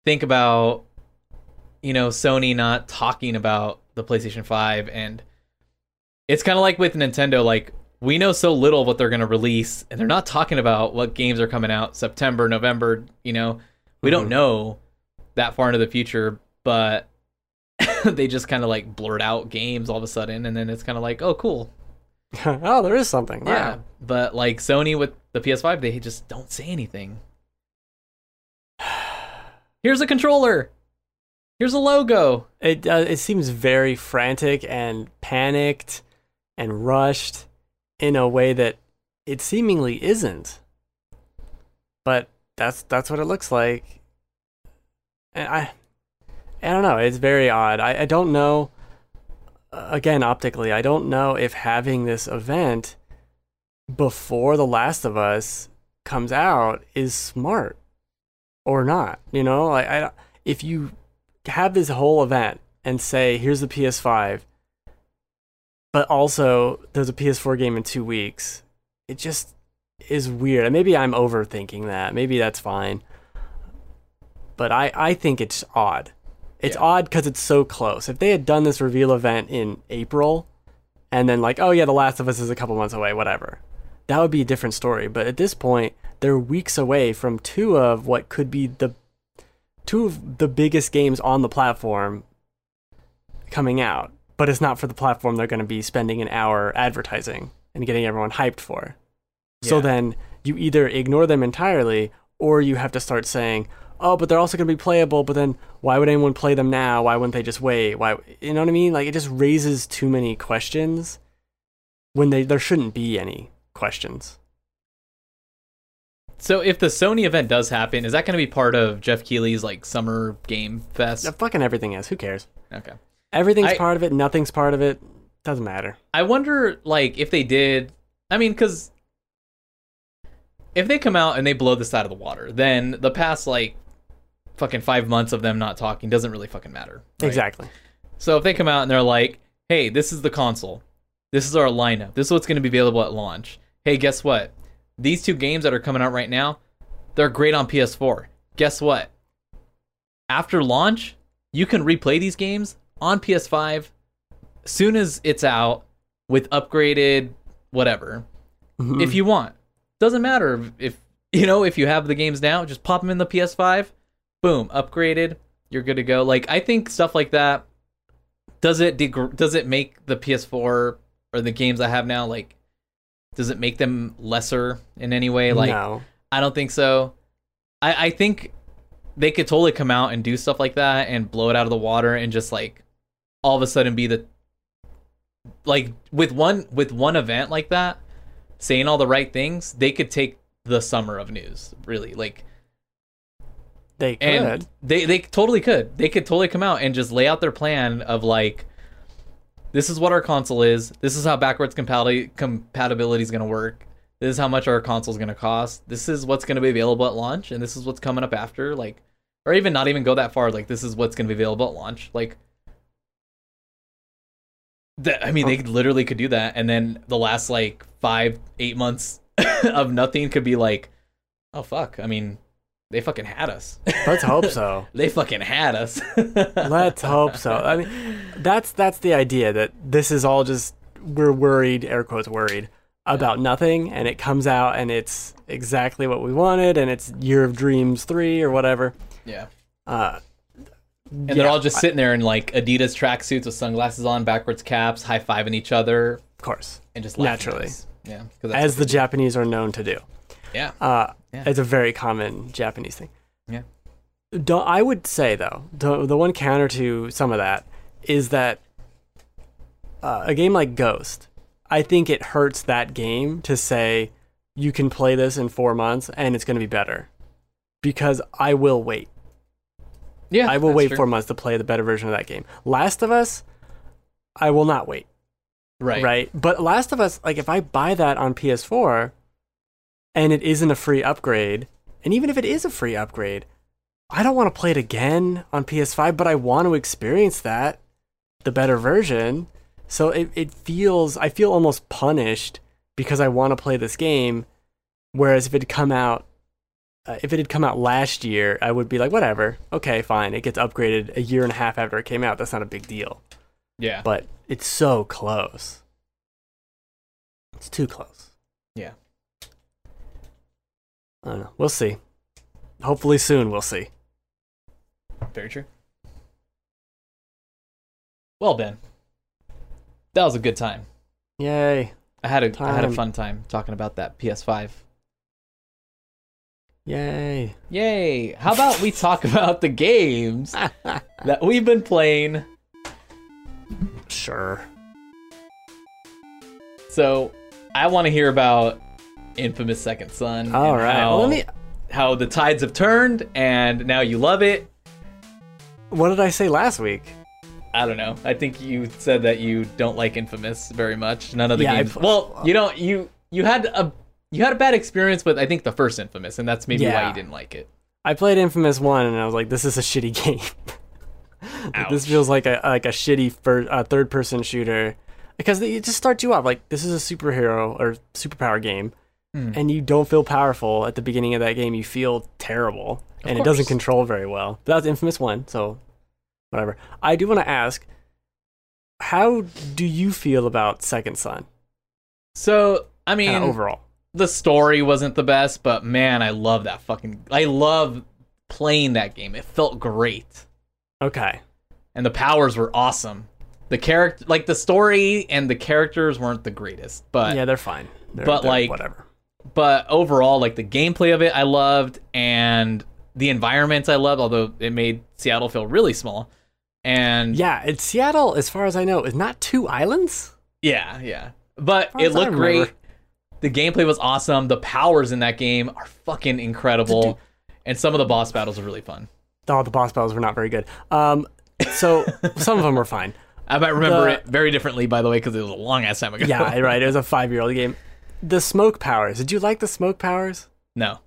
think about you know Sony not talking about the PlayStation 5 and it's kind of like with Nintendo like we know so little what they're going to release and they're not talking about what games are coming out September, November, you know. We don't Mhm. know that far into the future, but they just kind of like blurt out games all of a sudden and then it's kind of like, "Oh, cool." oh, there is something. Wow. Yeah. But like Sony with the PS5, they just don't say anything. Here's a controller. Here's a logo. It uh, it seems very frantic and panicked and rushed in a way that it seemingly isn't. But that's that's what it looks like. And I I don't know, it's very odd. I, I don't know uh, again optically, I don't know if having this event before The Last of Us comes out is smart or not. You know, like I if you have this whole event and say, here's the PS5, but also there's a PS4 game in two weeks, it just is weird. And maybe I'm overthinking that. Maybe that's fine. But I, I think it's odd. It's Yeah. odd because it's so close. If they had done this reveal event in April and then, like, oh yeah, The Last of Us is a couple months away, whatever, that would be a different story. But at this point, they're weeks away from two of what could be the two of the biggest games on the platform coming out, but it's not for the platform they're going to be spending an hour advertising and getting everyone hyped for. So then you either ignore them entirely or you have to start saying, "Oh, but they're also going to be playable, but then why would anyone play them now? Why wouldn't they just wait? Why you know what I mean? Like it just raises too many questions when they there shouldn't be any questions. So if the Sony event does happen, is that going to be part of Jeff Keighley's like summer game fest? Yeah, fucking everything is. Who cares? Okay. Everything's I- part of it, nothing's part of it. Doesn't matter. I wonder, like, if they did. I mean, because if they come out and they blow this out of the water, then the past like fucking five months of them not talking doesn't really fucking matter. right? Exactly. So if they come out and they're like, "Hey, this is the console. This is our lineup. This is what's going to be available at launch. Hey, guess what? These two games that are coming out right now, they're great on PS4. Guess what? After launch, you can replay these games on PS5 soon as it's out with upgraded whatever Mhm. if you want. Doesn't matter if you know if you have the games now, just pop them in the PS5. Boom, upgraded. You're good to go. Like I think stuff like that does it degr- does it make the PS4 or the games I have now like does it make them lesser in any way? Like no. I don't think so. I I think they could totally come out and do stuff like that and blow it out of the water and just like all of a sudden be the like with one with one event like that saying all the right things they could take the summer of news really like They could. and they they totally could they could totally come out and just lay out their plan of like this is what our console is. This is how backwards compatibility compatibility is going to work. This is how much our console is going to cost. This is what's going to be available at launch and this is what's coming up after like or even not even go that far like this is what's going to be available at launch. Like that i mean they literally could do that and then the last like five eight months of nothing could be like oh fuck. I mean they fucking had us Let's hope so. they fucking had us. Let's hope so. I mean, that's that's the idea that this is all just we're worried, air quotes worried about nothing, and it comes out and it's exactly what we wanted, and it's Year of Dreams three or whatever. yeah. Uh, And they're all just sitting there in like Adidas tracksuits with sunglasses on, backwards caps, high fiving each other, of course, and just Naturally. Yeah. as the. Japanese are known to do. Yeah. Uh, Yeah. It's a very common Japanese thing. Yeah. Don't, I would say though, the the one counter to some of that is that uh, a game like Ghost, I think it hurts that game to say you can play this in four months and it's going to be better, because I will wait. Yeah. I will wait true. four months to play the better version of that game. Last of Us, I will not wait Right. right? But Last of Us, like if I buy that on PS4 and it isn't a free upgrade, and even if it is a free upgrade, I don't want to play it again on PS5, but I want to experience that, the better version. So it, it feels, I feel almost punished because I want to play this game. Whereas if it had come out, uh, if it had come out last year, I would be like, whatever, okay, fine. It gets upgraded a year and a half after it came out. That's not a big deal Yeah. but it's so close. It's too close. Yeah. I don't know. We'll see. Hopefully soon we'll see. Very true. Well, Ben, that was a good time. Yay. I had a I had a fun time talking about that PS5. Yay. Yay! How about we talk about the games that we've been playing? Sure. So, I want to hear about Infamous Second Son. All right. How, Well, let me. how the tides have turned, and now you love it. What did I say last week? I don't know. I think you said that you don't like Infamous very much. None of the Yeah, games. pl- well, you don't. You you had a you had a bad experience with I think the first Infamous, and that's maybe why you didn't like it. I played Infamous One, and I was like, "This is a shitty game. Like, this feels like a like a shitty fir- uh, third person shooter." Because it just starts you off like this is a superhero or superpower game, Hmm. and you don't feel powerful at the beginning of that game. You feel terrible, Of and it doesn't control very well. But that's Infamous One, so whatever. I do want to ask, how do you feel about Second Son So I mean, kinda overall? the story wasn't the best, but man, I love that fucking. I love playing that game. It felt great, Okay, and the powers were awesome. The character, like the story and the characters, weren't the greatest, but yeah, they're fine. They're, but, they're like, whatever. But overall, like the gameplay of it, I loved, and the environments I loved. Although it made Seattle feel really small, and Yeah, it's Seattle, as far as I know, is not two islands. yeah, yeah. But it looked great. The gameplay was awesome. The powers in that game are fucking incredible, and some of the boss battles are really fun. Oh, the boss battles were not very good. Um, so some of them were fine. I might remember The- it very differently, by the way, because it was a long ass time ago. Yeah, right. It was a five-year-old game. The smoke powers. Did you like the smoke powers? no,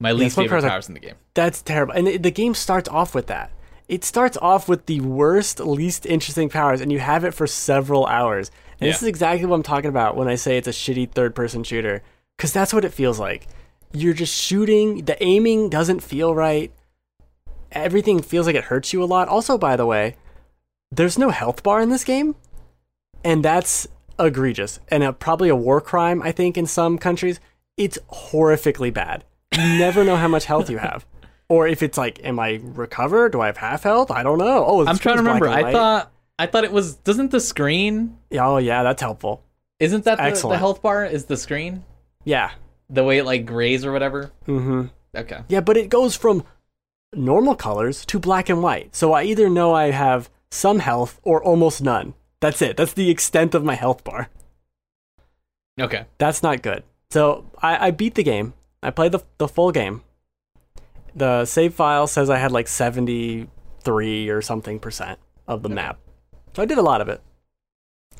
my least smoke favorite powers are- in the game. That's terrible. And the, the game starts off with that. It starts off with the worst, least interesting powers, and you have it for several hours. And this is exactly what I'm talking about when I say it's a shitty third-person shooter, because that's what it feels like. You're just shooting. The aiming doesn't feel right. Everything feels like it hurts you a lot. Also, by the way, there's no health bar in this game, and that's egregious and a, probably a war crime. I think in some countries, it's horrifically bad. You never know how much health you have, or if it's like, am I recovered? Do I have half health? I don't know. Oh, I'm trying to remember. I thought I thought it was. Doesn't the screen? Oh yeah, that's helpful. Isn't that the, the health bar? Is the screen Yeah. the way it like grays or whatever? Mm-hmm. Okay. Yeah, but it goes from normal colors to black and white. So I either know I have some health or almost none. That's it. That's the extent of my health bar. Okay. That's not good. So I, I beat the game. I played the the full game. The save file says I had like seventy three or something percent of the Okay. map. So I did a lot of it.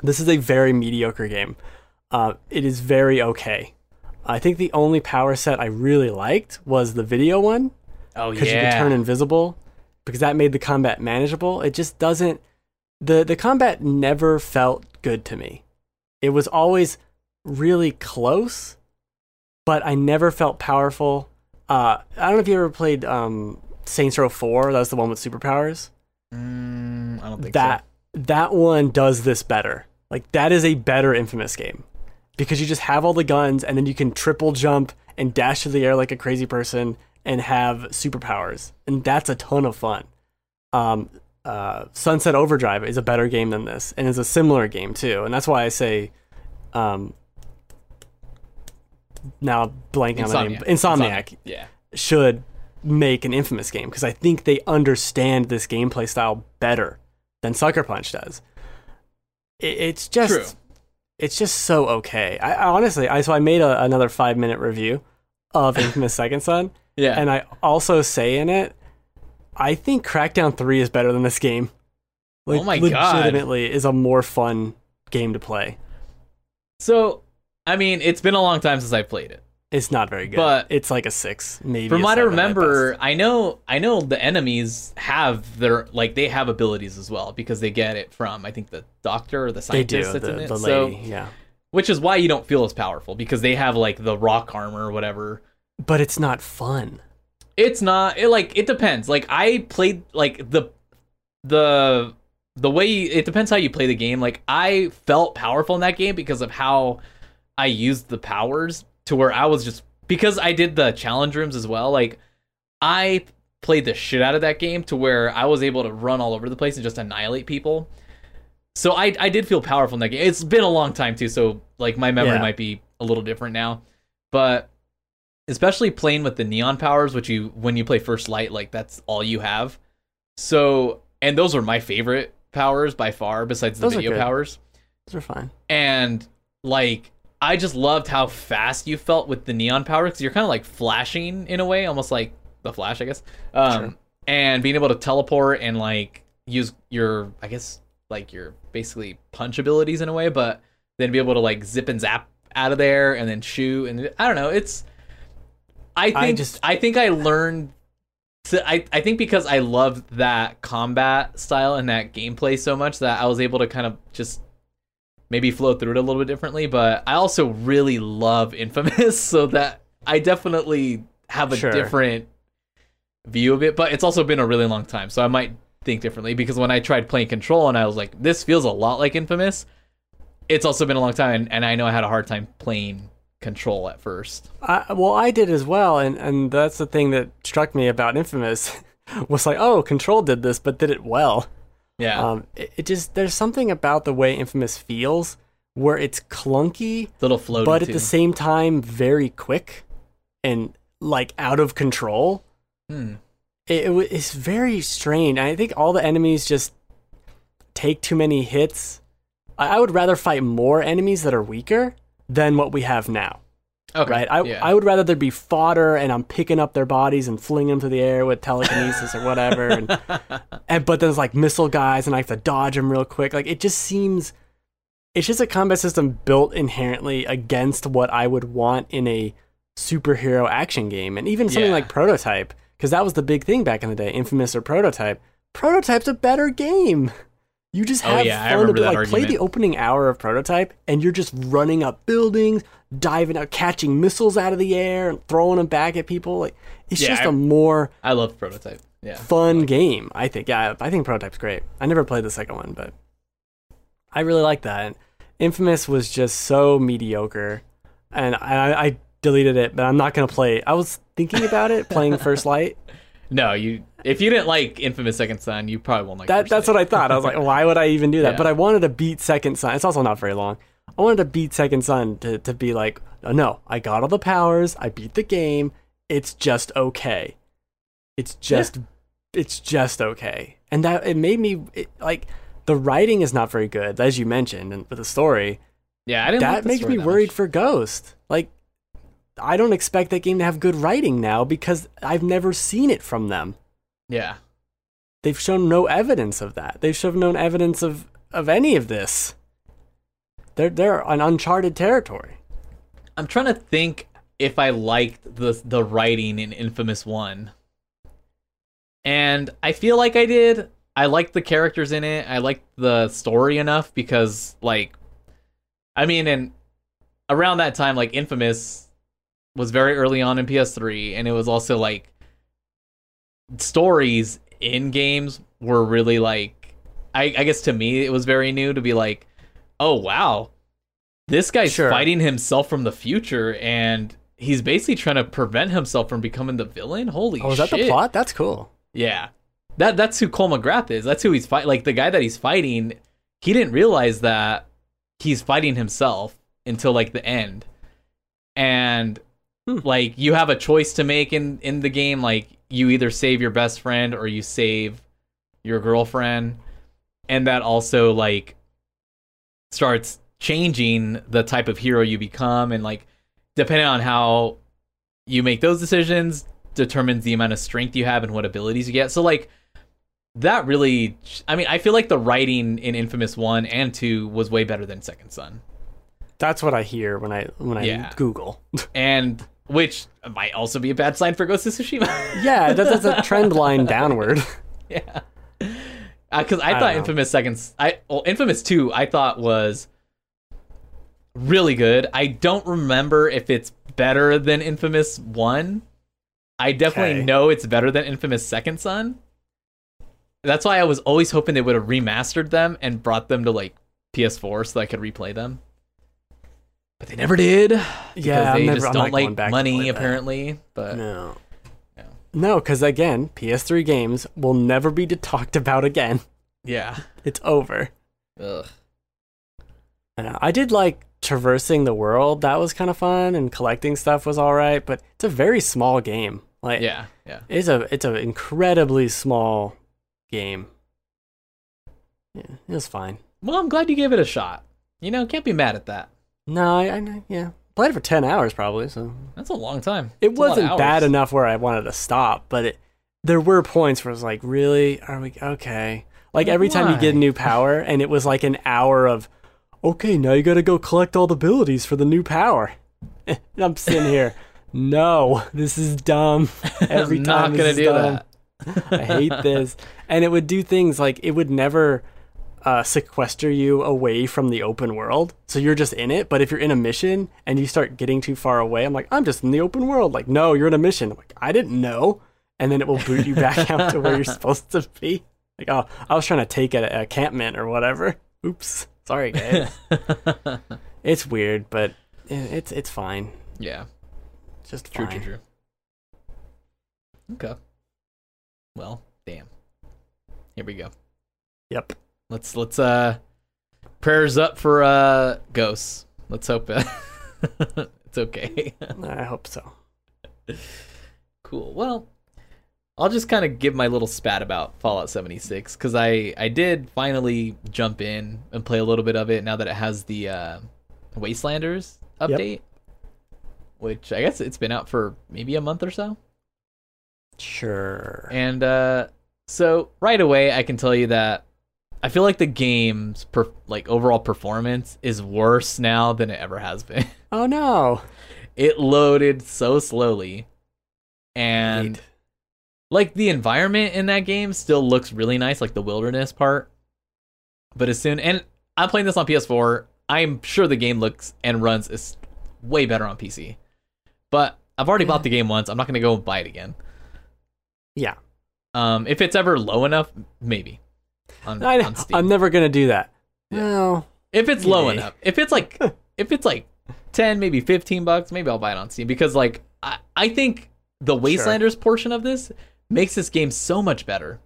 This is a very mediocre game. Uh, it is very okay. I think the only power set I really liked was the video one Oh yeah. Because you could turn invisible because that made the combat manageable. It just doesn't the the combat never felt good to me. It was always really close, but I never felt powerful. Uh, I don't know if you ever played um, Saints Row 4. That was the one with superpowers. Mm, I don't think That that one does this better. Like that is a better Infamous game because you just have all the guns and then you can triple jump and dash through the air like a crazy person and have superpowers, and that's a ton of fun. Um, uh, Sunset Overdrive is a better game than this, and is a similar game too, and that's why I say, um, now blanking so. on the name, Insomniac. Insomniac Yeah. should make an infamous game because I think they understand this gameplay style better than Sucker Punch does. It, it's just True. it's just so okay. I, I honestly, I so I made a, another five minute review of Infamous Second Son, Yeah. and I also say in it, I think Crackdown Three is better than this game. Oh like, Oh my God. legitimately is a more fun game to play. so, I mean, it's been a long time since I played it. It's not very good, But- it's like a six, maybe. From what I remember. I know I know the enemies have their like they have abilities as well because they get it from I think the doctor or the they do. scientist that's in The, it. the So, lady, yeah. which is why you don't feel as powerful because they have like the rock armor or whatever. But it's not fun. It's not it like it depends. Like I played like the the the way you, it depends how you play the game. Like I felt powerful in that game because of how I used the powers to where I was just because I did the challenge rooms as well. Like I played the shit out of that game to where I was able to run all over the place and just annihilate people. So I I did feel powerful in that game. It's been a long time too, so like my memory Yeah. might be a little different now. But especially playing with the neon powers, which you when you play first light, like that's all you have. So, and those are my favorite powers by far, besides the Those video powers. Those are fine. And like, I just loved how fast you felt with the neon power because you're kind of like flashing in a way, almost like the Flash, I guess. Um, Sure. and being able to teleport and like use your, I guess, like your basically punch abilities in a way, but then be able to like zip and zap out of there and then shoot and I don't know. It's I think I just- think I learned. To, I I think because I loved that combat style and that gameplay so much that I was able to kind of just maybe flow through it a little bit differently. But I also really love Infamous, so that I definitely have a Sure. different view of it. But it's also been a really long time, so I might think differently because when I tried playing Control and I was like, this feels a lot like Infamous. It's also been a long time, and I know I had a hard time playing Control at first. I, well, I did as well, and and that's the thing that struck me about Infamous was like, oh, Control did this, but did it well. Yeah, Um, it, it just there's something about the way Infamous feels where it's clunky, little floaty but at too. the same time very quick and like out of control. Hmm. It, it it's very strange. I think all the enemies just take too many hits. I, I would rather fight more enemies that are weaker than what we have now. Okay. right? I, yeah. I would rather there be fodder and I'm picking up their bodies and flinging them to the air with telekinesis or whatever. And, and but there's like missile guys and I have to dodge them real quick. Like it just seems, it's just a combat system built inherently against what I would want in a superhero action game, and even something Yeah. like Prototype, because that was the big thing back in the day, Infamous or Prototype. Prototype's a better game. You just Oh, have yeah, fun to remember be that like play the opening hour of Prototype, and you're just running up buildings, diving out, catching missiles out of the air, and throwing them back at people. Like it's Yeah, just I- a more I love Prototype. Yeah. fun game. I think. Yeah, I think Prototype's great. I never played the second one, but I really like that. And Infamous was just so mediocre, and I, I deleted it. But I'm not gonna play. it. I was thinking about it playing First Light. No, you. If you didn't like Infamous Second Son, you probably won't like. That that's what I thought. I was like, why would I even do that? Yeah. But I wanted to beat Second Son. It's also not very long. I wanted to beat Second Son to to be like, oh, no, I got all the powers. I beat the game. It's just okay. It's just it's just okay. And that it made me it, like the writing is not very good, as you mentioned, and with the story. Yeah, I didn't. like That the makes me that worried much. for Ghost. Like, I don't expect that game to have good writing now because I've never seen it from them. Yeah. They've shown no evidence of that. They've shown no evidence of, of any of this. They're they're on uncharted territory. I'm trying to think if I liked the the writing in Infamous One, and I feel like I did. I liked the characters in it. I liked the story enough because, like, I mean, and around that time, like Infamous was very early on in PS3, and it was also like stories in games were really like, I, I guess to me it was very new to be like, oh wow, this guy's Sure. fighting himself from the future and he's basically trying to prevent himself from becoming the villain. Holy Oh, is that the plot? That's cool. Yeah. That that's who Cole McGrath is. That's who he's fight like the guy that he's fighting, he didn't realize that he's fighting himself until like the end. And Hmm. like you have a choice to make in in the game like you either save your best friend or you save your girlfriend and that also like starts changing the type of hero you become and like depending on how you make those decisions determines the amount of strength you have and what abilities you get so like that really i mean i feel like the writing in infamous 1 and 2 was way better than second son That's what I hear when I when I Yeah. Google. and which might also be a bad sign for ghost of tsushima. Yeah, that, that's a trend line downward. yeah. Uh, because I, I thought infamous seconds i well infamous 2 i thought was really good. I don't remember if it's better than infamous 1 i definitely Okay. know it's better than infamous second son. That's why i was always hoping they would have remastered them and brought them to like ps4 so i could replay them but they never did yeah, they I'm never, just don't like money apparently but No. Yeah. No, because again, PS3 games will never be talked about again. yeah It's over. Ugh. Uh, I did like traversing the world that was kind of fun, and collecting stuff was all right. But it's a very small game. Like Yeah, yeah. it's a it's an incredibly small game. Yeah, it was fine. Well, I'm glad you gave it a shot. You know, can't be mad at that. No, I, I yeah played it for ten hours probably. So That's a long time. it That's wasn't bad enough where I wanted to stop, but it there were points where I was like, really, are we okay? Like every time you get a new power, and it was like an hour of, okay, now you got to go collect all the abilities for the new power. and I'm sitting here, no, this is dumb. Every I'm time not gonna do dumb. that. I hate this. And it would do things like it would never uh, sequester you away from the open world. So you're just in it. But if you're in a mission and you start getting too far away, I'm like, I'm just in the open world. Like, no, you're in a mission. I'm like, I didn't know. And then it will boot you back out to where you're supposed to be. Like, oh, I was trying to take a, a campment or whatever. Oops. Sorry, guys. it's weird, but it's it's fine. yeah, just true, fine. true, true. Okay. Well, damn. Here we go. Yep. Let's let's uh prayers up for uh ghosts. Let's hope uh, it's okay. I hope so. cool. Well, I'll just kind of give my little spat about Fallout 76 cuz I I did finally jump in and play a little bit of it now that it has the uh Wastelanders update. Which I guess it's been out for maybe a month or so. Sure. And uh, so right away, I can tell you that I feel like the game's per- like overall performance is worse now than it ever has been. Oh no. it loaded so slowly, and Hate. like the environment in that game still looks really nice, like the wilderness part. But as soon and I'm playing this on PS4, I'm sure the game looks and runs is way better on PC. But I've already bought the game once. I'm not gonna go and buy it again. Yeah. Um, if it's ever low enough, maybe. On, I, on Steam. I'm never gonna do that. Yeah. No. if it's low Yay. enough, if it's like, if it's like ten, maybe fifteen bucks, maybe I'll buy it on Steam because like I, I think the Wastelanders portion of this makes this game so much better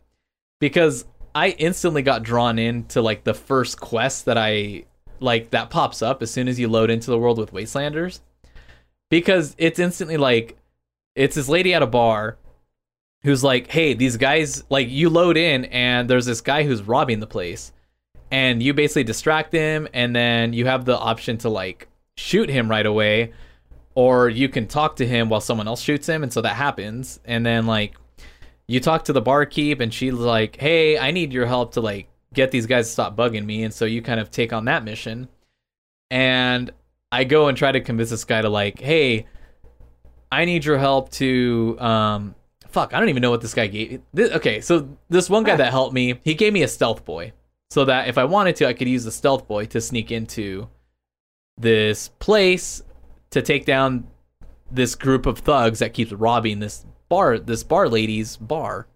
because I instantly got drawn into like the first quest that I like that pops up as soon as you load into the world with Wastelanders because it's instantly like it's this lady at a bar who's like, "Hey, these guys like you load in and there's this guy who's robbing the place." And you basically distract him and then you have the option to like shoot him right away or you can talk to him while someone else shoots him and so that happens and then like you talk to the barkeep and she's like, "Hey, I need your help to like get these guys to stop bugging me." And so you kind of take on that mission. And I go and try to convince this guy to like, "Hey, I need your help to um fuck, I don't even know what this guy gave. This, okay, so this one guy that helped me, he gave me a stealth boy so that if I wanted to, I could use the stealth boy to sneak into this place to take down this group of thugs that keeps robbing this bar this bar lady's bar.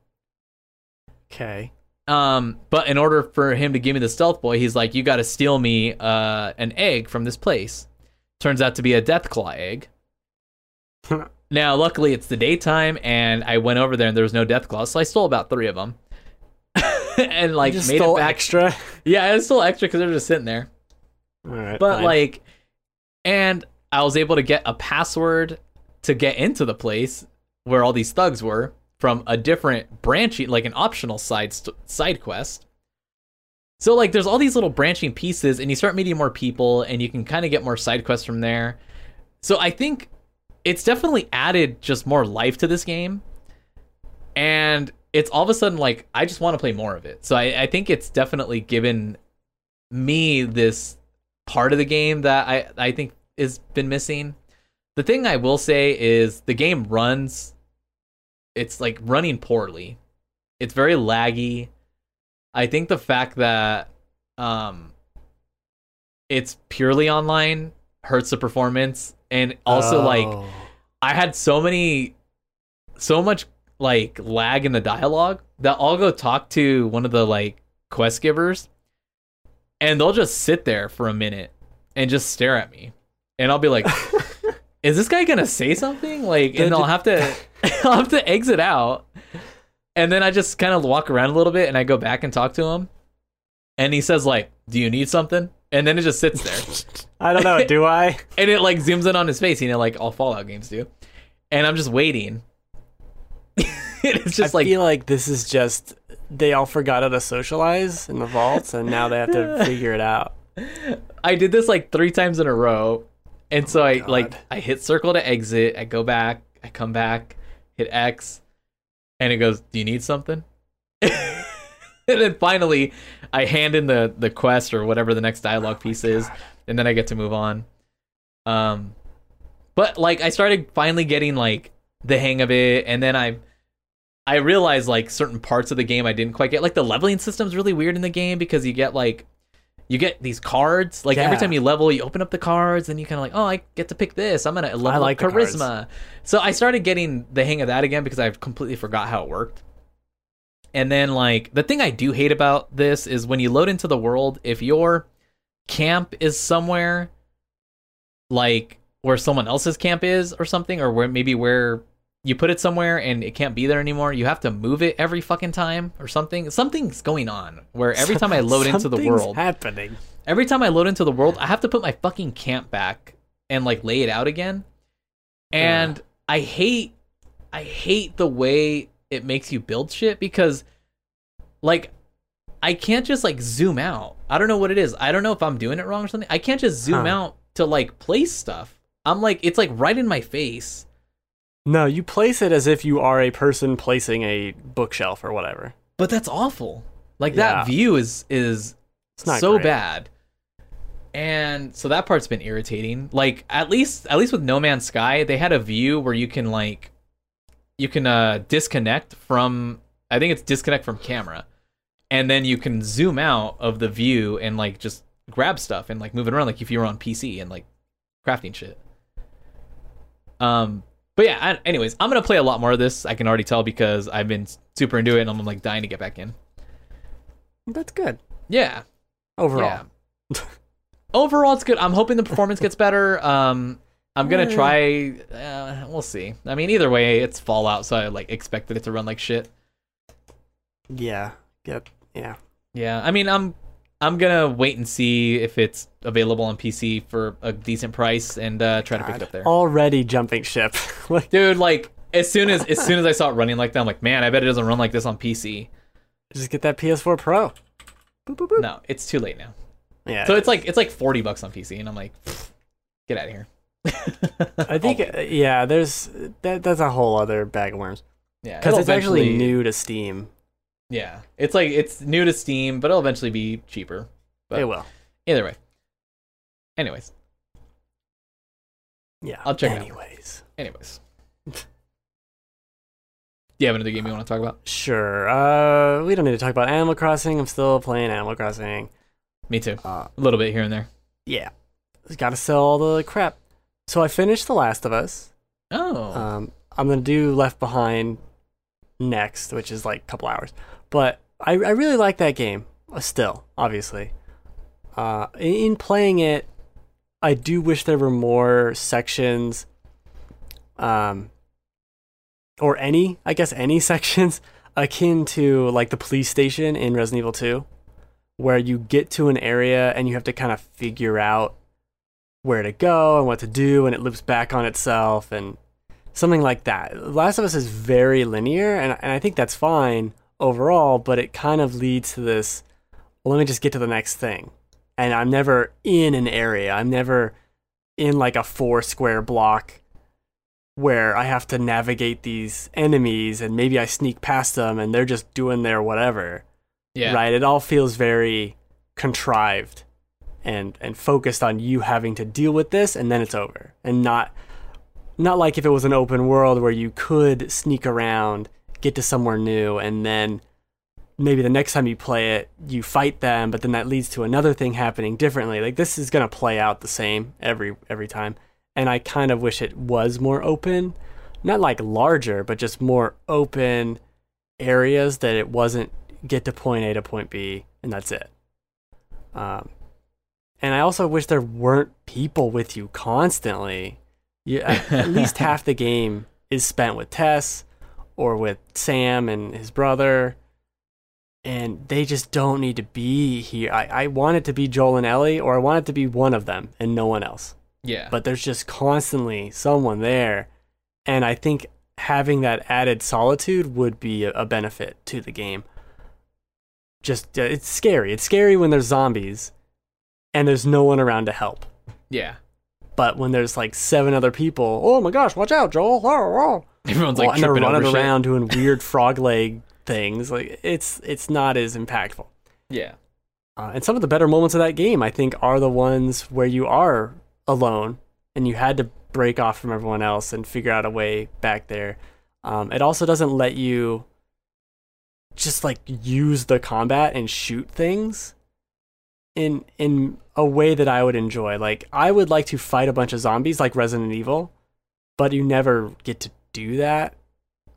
Okay. Um, but in order for him to give me the stealth boy, he's like, "You got to steal me uh, an egg from this place." Turns out to be a death claw egg. now, luckily, it's the daytime, and I went over there, and there was no death claws, so I stole about three of them, and like just made stole it back. extra. Yeah, I stole extra because they're just sitting there. All right. But fine. like, and I was able to get a password to get into the place where all these thugs were from a different branching, like an optional side st- side quest. So like, there's all these little branching pieces, and you start meeting more people, and you can kind of get more side quests from there. So I think it's definitely added just more life to this game, and it's all of a sudden like I just want to play more of it. So I, I think it's definitely given me this part of the game that I I think has been missing. The thing I will say is the game runs it's like running poorly. It's very laggy. I think the fact that um it's purely online hurts the performance and also like Oh. I had so many, so much like lag in the dialogue that I'll go talk to one of the like quest givers, and they'll just sit there for a minute and just stare at me, and I'll be like, "Is this guy gonna say something?" Like, and I'll have to, I'll have to exit out, and then I just kind of walk around a little bit, and I go back and talk to him, and he says like, "Do you need something?" And then it just sits there. I don't know. Do I? and it like zooms in on his face, you know, like all Fallout games do. And I'm just waiting. it's just I like feel like this is just they all forgot how to socialize in the vaults, and now they have to figure it out. I did this like three times in a row, and so oh I God. like I hit circle to exit. I go back. I come back. Hit X, and it goes. Do you need something? and then finally, I hand in the the quest or whatever the next dialogue piece is, and then I get to move on. Um, but like I started finally getting like the hang of it, and then I. I realized like certain parts of the game I didn't quite get. Like the leveling system's really weird in the game because you get like you get these cards. Like every time you level, you open up the cards and you kind of like, oh, I get to pick this. I'm gonna level I like up the cards. charisma. So I started getting the hang of that again because I've completely forgot how it worked. And then like the thing I do hate about this is when you load into the world, if your camp is somewhere like where someone else's camp is or something, or where maybe where you put it somewhere and it can't be there anymore, you have to move it every fucking time or something. Something's going on where every time I load into the Something's world, happening. every time I load into the world, I have to put my fucking camp back and like lay it out again. And I hate I hate the way it makes you build shit because like I can't just like zoom out. I don't know what it is. I don't know if I'm doing it wrong or something. I can't just zoom Huh. out to like place stuff. I'm like it's like right in my face. No, you place it as if you are a person placing a bookshelf or whatever. But that's awful. Like Yeah. that view is is so great. bad. And so that part's been irritating. Like at least at least with No Man's Sky, they had a view where you can like you can uh disconnect from I think it's disconnect from camera. And then you can zoom out of the view and like just grab stuff and like move it around like if you were on PC and like crafting shit. Um but yeah, I, anyways, I'm gonna play a lot more of this. I can already tell because I've been super into it and I'm like dying to get back in. That's good Yeah, overall. yeah. Overall, it's good. I'm hoping the performance gets better. Um, I'm gonna try. Uh, we'll see. I mean, either way, it's Fallout, so I like expected it to run like shit. Yeah. Yep. Yeah. Yeah, I mean, I'm I'm gonna wait and see if it's available on PC for a decent price and uh, try to pick it up there. Already jumping ship. like, Dude, like as soon as as soon as I saw it running like that, I'm like, man, I bet it doesn't run like this on PC. just get that PS4 Pro. Boop, boop, boop. No, it's too late now. Yeah. So it it's like it's like forty bucks on PC, and I'm like, get out of here. I think uh, yeah, there's that. That's a whole other bag of worms yeah, because it's actually new to Steam. Yeah, it's like it's new to Steam, but it'll eventually be cheaper. But- it will. Either way. Anyways, Yeah. I'll check it out. Anyways, anyways. Do you have another game you want to talk about? sure. Uh, we don't need to talk about Animal Crossing. I'm still playing Animal Crossing. Me too. Uh, A little bit here and there. yeah. Got to sell all the crap. So I finished The Last of Us. Oh, Um, I'm gonna do Left Behind next, which is like a couple hours. But I, I really like that game. uh, Still, obviously. Uh, in, in playing it, I do wish there were more sections. Um, or any, I guess, any sections akin to like the police station in Resident Evil 2, where you get to an area and you have to kind of figure out where to go and what to do, and it loops back on itself and something like that. Last of Us is very linear, and, and I think that's fine overall, but it kind of leads to this well, let me just get to the next thing. And I'm never in an area, I'm never in like a four square block where I have to navigate these enemies and maybe I sneak past them and they're just doing their whatever yeah. right? It all feels very contrived and and focused on you having to deal with this and then it's over. And not not like if it was an open world where you could sneak around, get to somewhere new and then maybe the next time you play it, you fight them, but then that leads to another thing happening differently. Like this is going to play out the same every every time. And I kind of wish it was more open, not like larger, but just more open areas that it wasn't get to point A to point B and that's it. Um, and I also wish there weren't people with you constantly. You, at, least half the game is spent with Tess or with Sam and his brother. and they just don't need to be here. I, I want it to be Joel and Ellie, or I want it to be one of them and no one else. Yeah. But there's just constantly someone there, and I think having that added solitude would be a, a benefit to the game. Just uh, it's scary. It's scary when there's zombies, and there's no one around to help. yeah. But when there's like seven other people, oh my gosh, watch out, Joel! Oh, oh. Everyone's like and they're tripping over running shit. around doing weird frog leg things. Like it's it's not as impactful. Yeah. Uh, and some of the better moments of that game, I think, are the ones where you are alone and you had to break off from everyone else and figure out a way back there. Um, it also doesn't let you just like use the combat and shoot things in in a way that I would enjoy. Like I would like to fight a bunch of zombies like Resident Evil, but you never get to do that.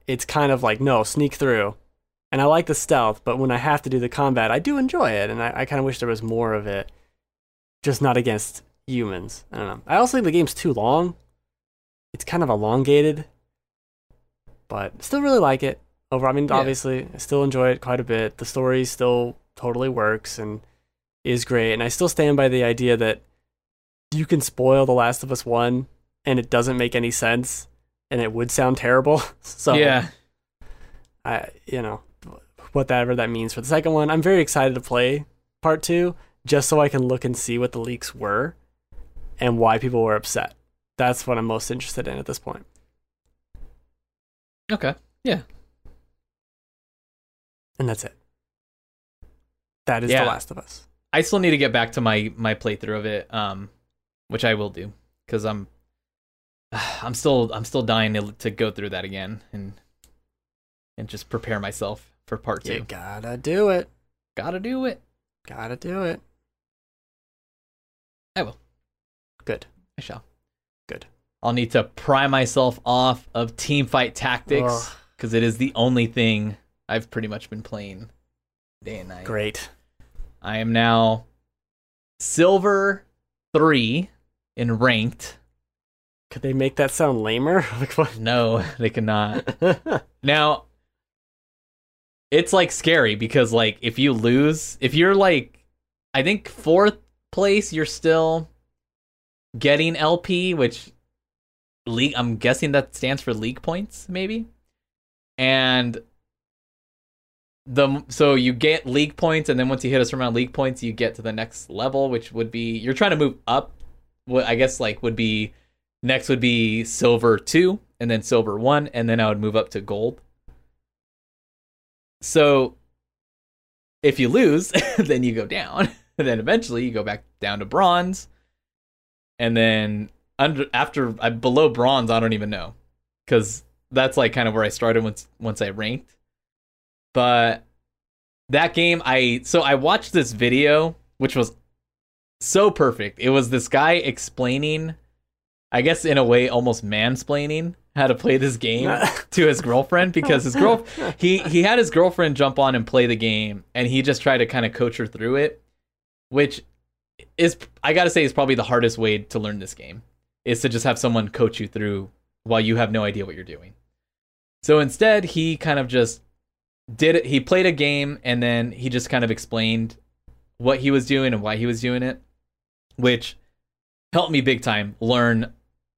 It's kind of like no, sneak through. And I like the stealth, but when I have to do the combat, I do enjoy it, and I, I kind of wish there was more of it. Just not against humans. I don't know. I also think the game's too long. It's kind of elongated, but still really like it. Over, I mean, Yeah. obviously, I still enjoy it quite a bit. The story still totally works and is great, and I still stand by the idea that you can spoil The Last of Us One, and it doesn't make any sense, and it would sound terrible. so yeah. I you know whatever that means for the second one. I'm very excited to play part two just so I can look and see what the leaks were and why people were upset. That's what I'm most interested in at this point. Okay. Yeah. And that's it. That is Yeah. The Last of Us. I still need to get back to my my playthrough of it, um, which I will do because I'm I'm still I'm still dying to to go through that again and and just prepare myself for part two. You gotta do it. Gotta do it. Gotta do it. I will. Good. I shall. Good. I'll need to pry myself off of Teamfight Tactics because it is the only thing I've pretty much been playing day and night. Great. I am now silver three in ranked. Could they make that sound lamer? Like what? No, they cannot. Now, it's like scary because like if you lose, if you're like, I think fourth place, you're still getting LP, which league. I'm guessing that stands for league points, maybe. And the so you get league points, and then once you hit a certain amount of league points, you get to the next level, which would be you're trying to move up. What I guess like would be next would be silver two, and then silver one, and then I would move up to gold. So if you lose, then you go down. And then eventually you go back down to bronze. And then under after I below bronze, I don't even know. Cuz that's like kind of where I started once once I ranked. But that game I so I watched this video which was so perfect. It was this guy explaining I guess in a way almost mansplaining how to play this game to his girlfriend because his girl he he had his girlfriend jump on and play the game and he just tried to kind of coach her through it which is i gotta say is probably the hardest way to learn this game is to just have someone coach you through while you have no idea what you're doing so instead he kind of just did it he played a game and then he just kind of explained what he was doing and why he was doing it which helped me big time learn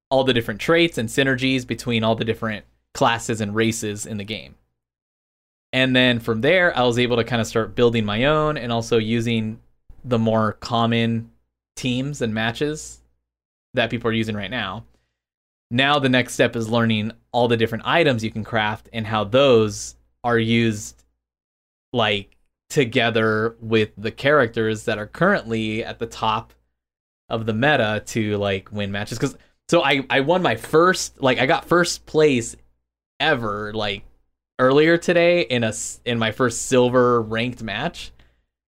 all the different traits and synergies between all the different classes and races in the game. And then from there, I was able to kind of start building my own and also using the more common teams and matches that people are using right now. Now, the next step is learning all the different items you can craft and how those are used like together with the characters that are currently at the top of the meta to like win matches because so I I won my first like I got first place ever like earlier today in a in my first silver ranked match,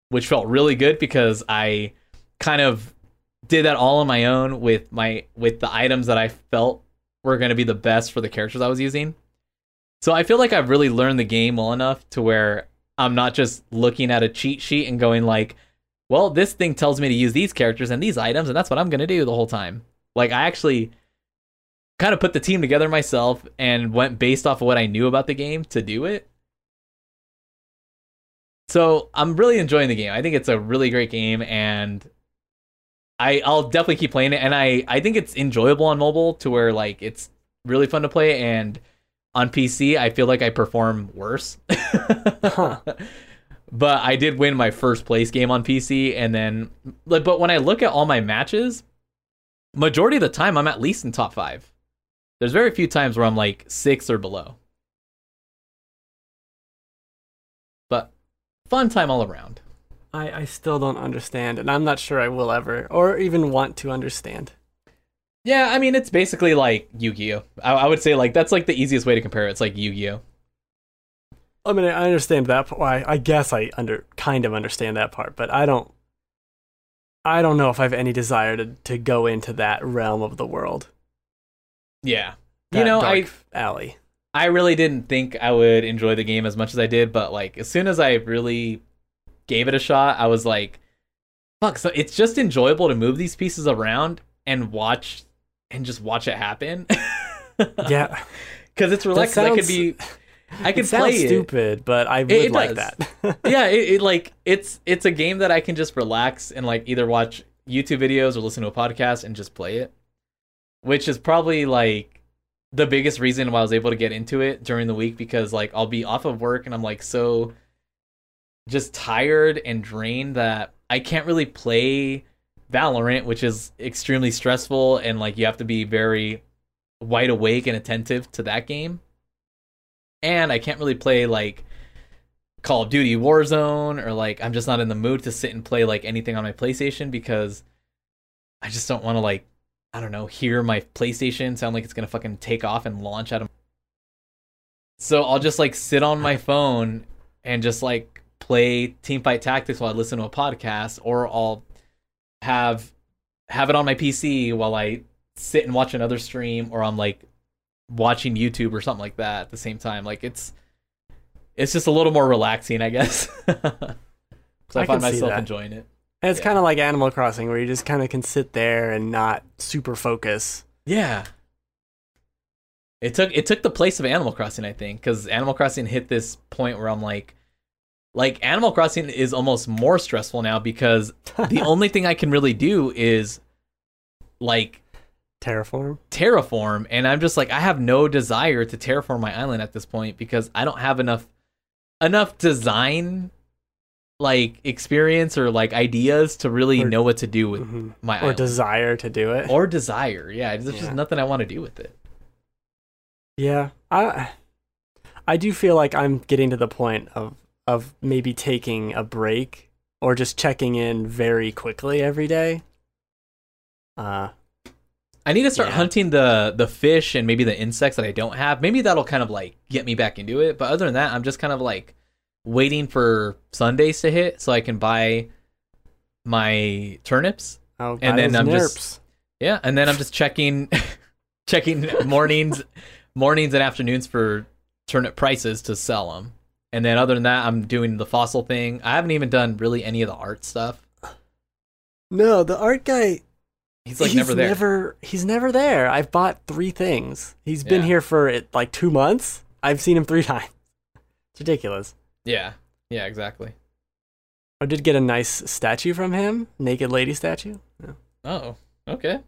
which felt really good because I kind of did that all on my own with my with the items that I felt were going to be the best for the characters I was using. So I feel like I've really learned the game well enough to where I'm not just looking at a cheat sheet and going like, well, this thing tells me to use these characters and these items and that's what I'm to do the whole time. Like I actually kind of put the team together myself and went based off of what I knew about the game to do it. so I'm really enjoying the game. I think it's a really great game, and I I'll definitely keep playing it. And I I think it's enjoyable on mobile to where like it's really fun to play. And on PC, I feel like I perform worse. Huh. But I did win my first place game on PC, and then like, but when I look at all my matches, majority of the time I'm at least in top five. There's very few times where I'm like six or below. But fun time all around. I, I still don't understand, and I'm not sure I will ever, or even want to understand. Yeah, I mean it's basically like Yu-Gi-Oh. I, I would say like that's like the easiest way to compare it. It's like Yu-Gi-Oh. I mean, I understand that. Why? I guess I under kind of understand that part, but I don't. I don't know if I have any desire to to go into that realm of the world. Yeah. That you know, I alley. I really didn't think I would enjoy the game as much as I did, but like as soon as I really gave it a shot, I was like, fuck, so it's just enjoyable to move these pieces around and watch and just watch it happen. Yeah, Cuz it's relaxed. I could be I could it sounds play it. stupid, but I would it like does. that. yeah, it, it like it's it's a game that I can just relax and like either watch YouTube videos or listen to a podcast and just play it. Which is probably like the biggest reason why I was able to get into it during the week because like I'll be off of work and I'm like so just tired and drained that I can't really play Valorant, which is extremely stressful and like you have to be very wide awake and attentive to that game. And I can't really play like Call of Duty Warzone or like I'm just not in the mood to sit and play like anything on my PlayStation because I just don't want to like I don't know hear my PlayStation sound like it's gonna fucking take off and launch out of. So I'll just like sit on my phone and just like play Teamfight Tactics while I listen to a podcast, or I'll have have it on my PC while I sit and watch another stream, or I'm like watching YouTube or something like that at the same time. Like it's it's just a little more relaxing, I guess. so I, I find myself enjoying it. And it's Yeah. kind of like Animal Crossing, where you just kind of can sit there and not super focus. Yeah. It took it took the place of Animal Crossing, I think, because Animal Crossing hit this point where I'm like, like Animal Crossing is almost more stressful now because the only thing I can really do is like Terraform. terraform, and I'm just like I have no desire to terraform my island at this point because I don't have enough enough design like experience or like ideas to really Or- know what to do with Mhm. my Or island. desire to do it. or desire. Yeah, there's just nothing I want to do with it. Yeah, I I do feel like I'm getting to the point of of maybe taking a break or just checking in very quickly every day. Uh, I need to start Yeah. hunting the the fish and maybe the insects that I don't have. Maybe that'll kind of like get me back into it. But other than that, I'm just kind of like waiting for Sundays to hit so I can buy my turnips. oh, And then I'm just- Yeah, and then I'm just checking checking mornings mornings and afternoons for turnip prices to sell them. And then other than that, I'm doing the fossil thing. I haven't even done really any of the art stuff. No, the art guy. He's like he's never there. Never, he's never there. I've bought three things. He's been Yeah. here for it like two months. I've seen him three times. It's ridiculous. Yeah. Yeah, exactly. I did get a nice statue from him, naked lady statue. Yeah. Oh, okay.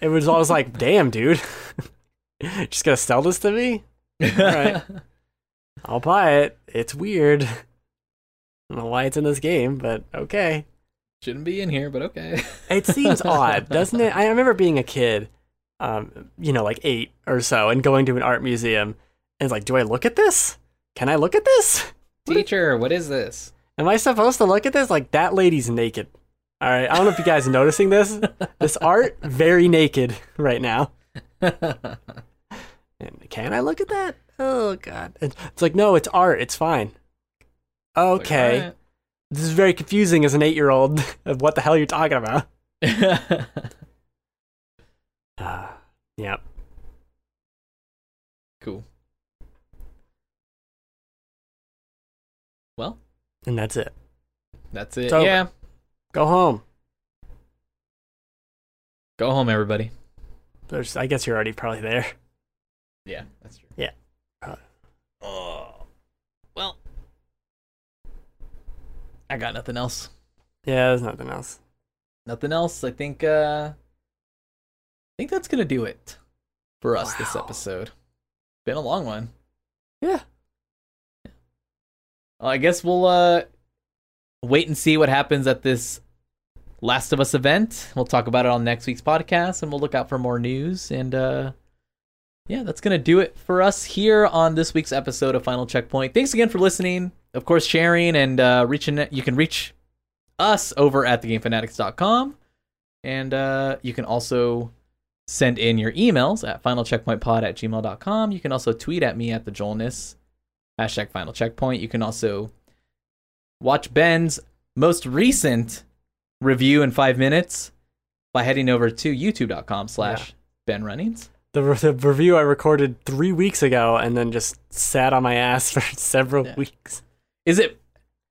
It was always like, damn, dude, just gonna sell this to me? right. I'll buy it. It's weird. I don't know why it's in this game, but okay. Shouldn't be in here, but okay. It seems odd, doesn't it? I remember being a kid, um, you know, like eight or so, and going to an art museum, and it's like, do I look at this? Can I look at this? Teacher, what is this? Am I supposed to look at this? Like that lady's naked. All right, I don't know if you guys are noticing this. This art very naked right now. And can I look at that? Oh god. And It's like no, it's art. It's fine. Okay. Like, This is very confusing as an 8-year-old of what the hell you're talking about. Uh, yep. cool. Well, And that's it. that's it. Yeah. Go home. Go home, everybody. There's I guess you're already probably there. Yeah, that's true. Yeah. Oh. Well. I got nothing else. Yeah, there's nothing else. Nothing else. I think. uh I think that's gonna do it for us this episode. Been a long one. Yeah. Well, I guess we'll uh wait and see what happens at this Last of Us event. We'll talk about it on next week's podcast and we'll look out for more news and uh yeah, that's going to do it for us here on this week's episode of Final Checkpoint. Thanks again for listening. Of course, sharing and uh reaching you can reach us over at thegamefanatics.com and uh you can also send in your emails at finalcheckpointpod at gmail.com. You can also tweet at me at the Joelness hashtag final checkpoint. You can also watch Ben's most recent review in five minutes by heading over to youtube.com slash Ben Runnings. The, the review I recorded three weeks ago and then just sat on my ass for several Yeah. weeks. Is it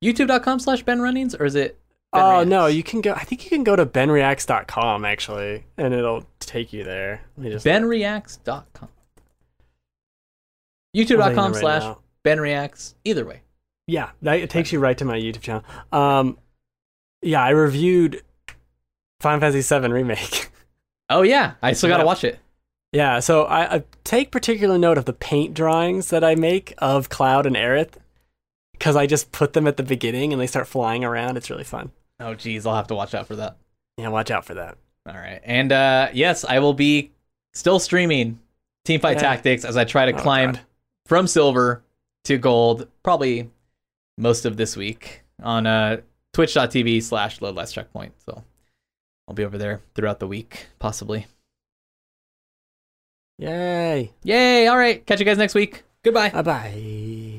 youtube.com slash Ben Runnings or is it Ben Oh Reacts? no, you can go. I think you can go to benreacts.com actually, and it'll take you there. Let me just benreacts.com. Youtube.com right slash now. Ben Reacts. Either way. Yeah, that, it takes you right to my YouTube channel. Um, yeah, I reviewed Final Fantasy VII remake. Oh yeah, I still got to watch it. Yeah, so I, I take particular note of the paint drawings that I make of Cloud and Aerith because I just put them at the beginning and they start flying around. It's really fun. Oh geez, I'll have to watch out for that. Yeah, watch out for that. All right. And uh yes, I will be still streaming Teamfight Yeah. Tactics as I try to Oh, climb God. from silver to gold probably most of this week on uh twitch.tv slash load less checkpoint. So I'll be over there throughout the week, possibly. Yay! Yay! All right. Catch you guys next week. Goodbye. Bye bye.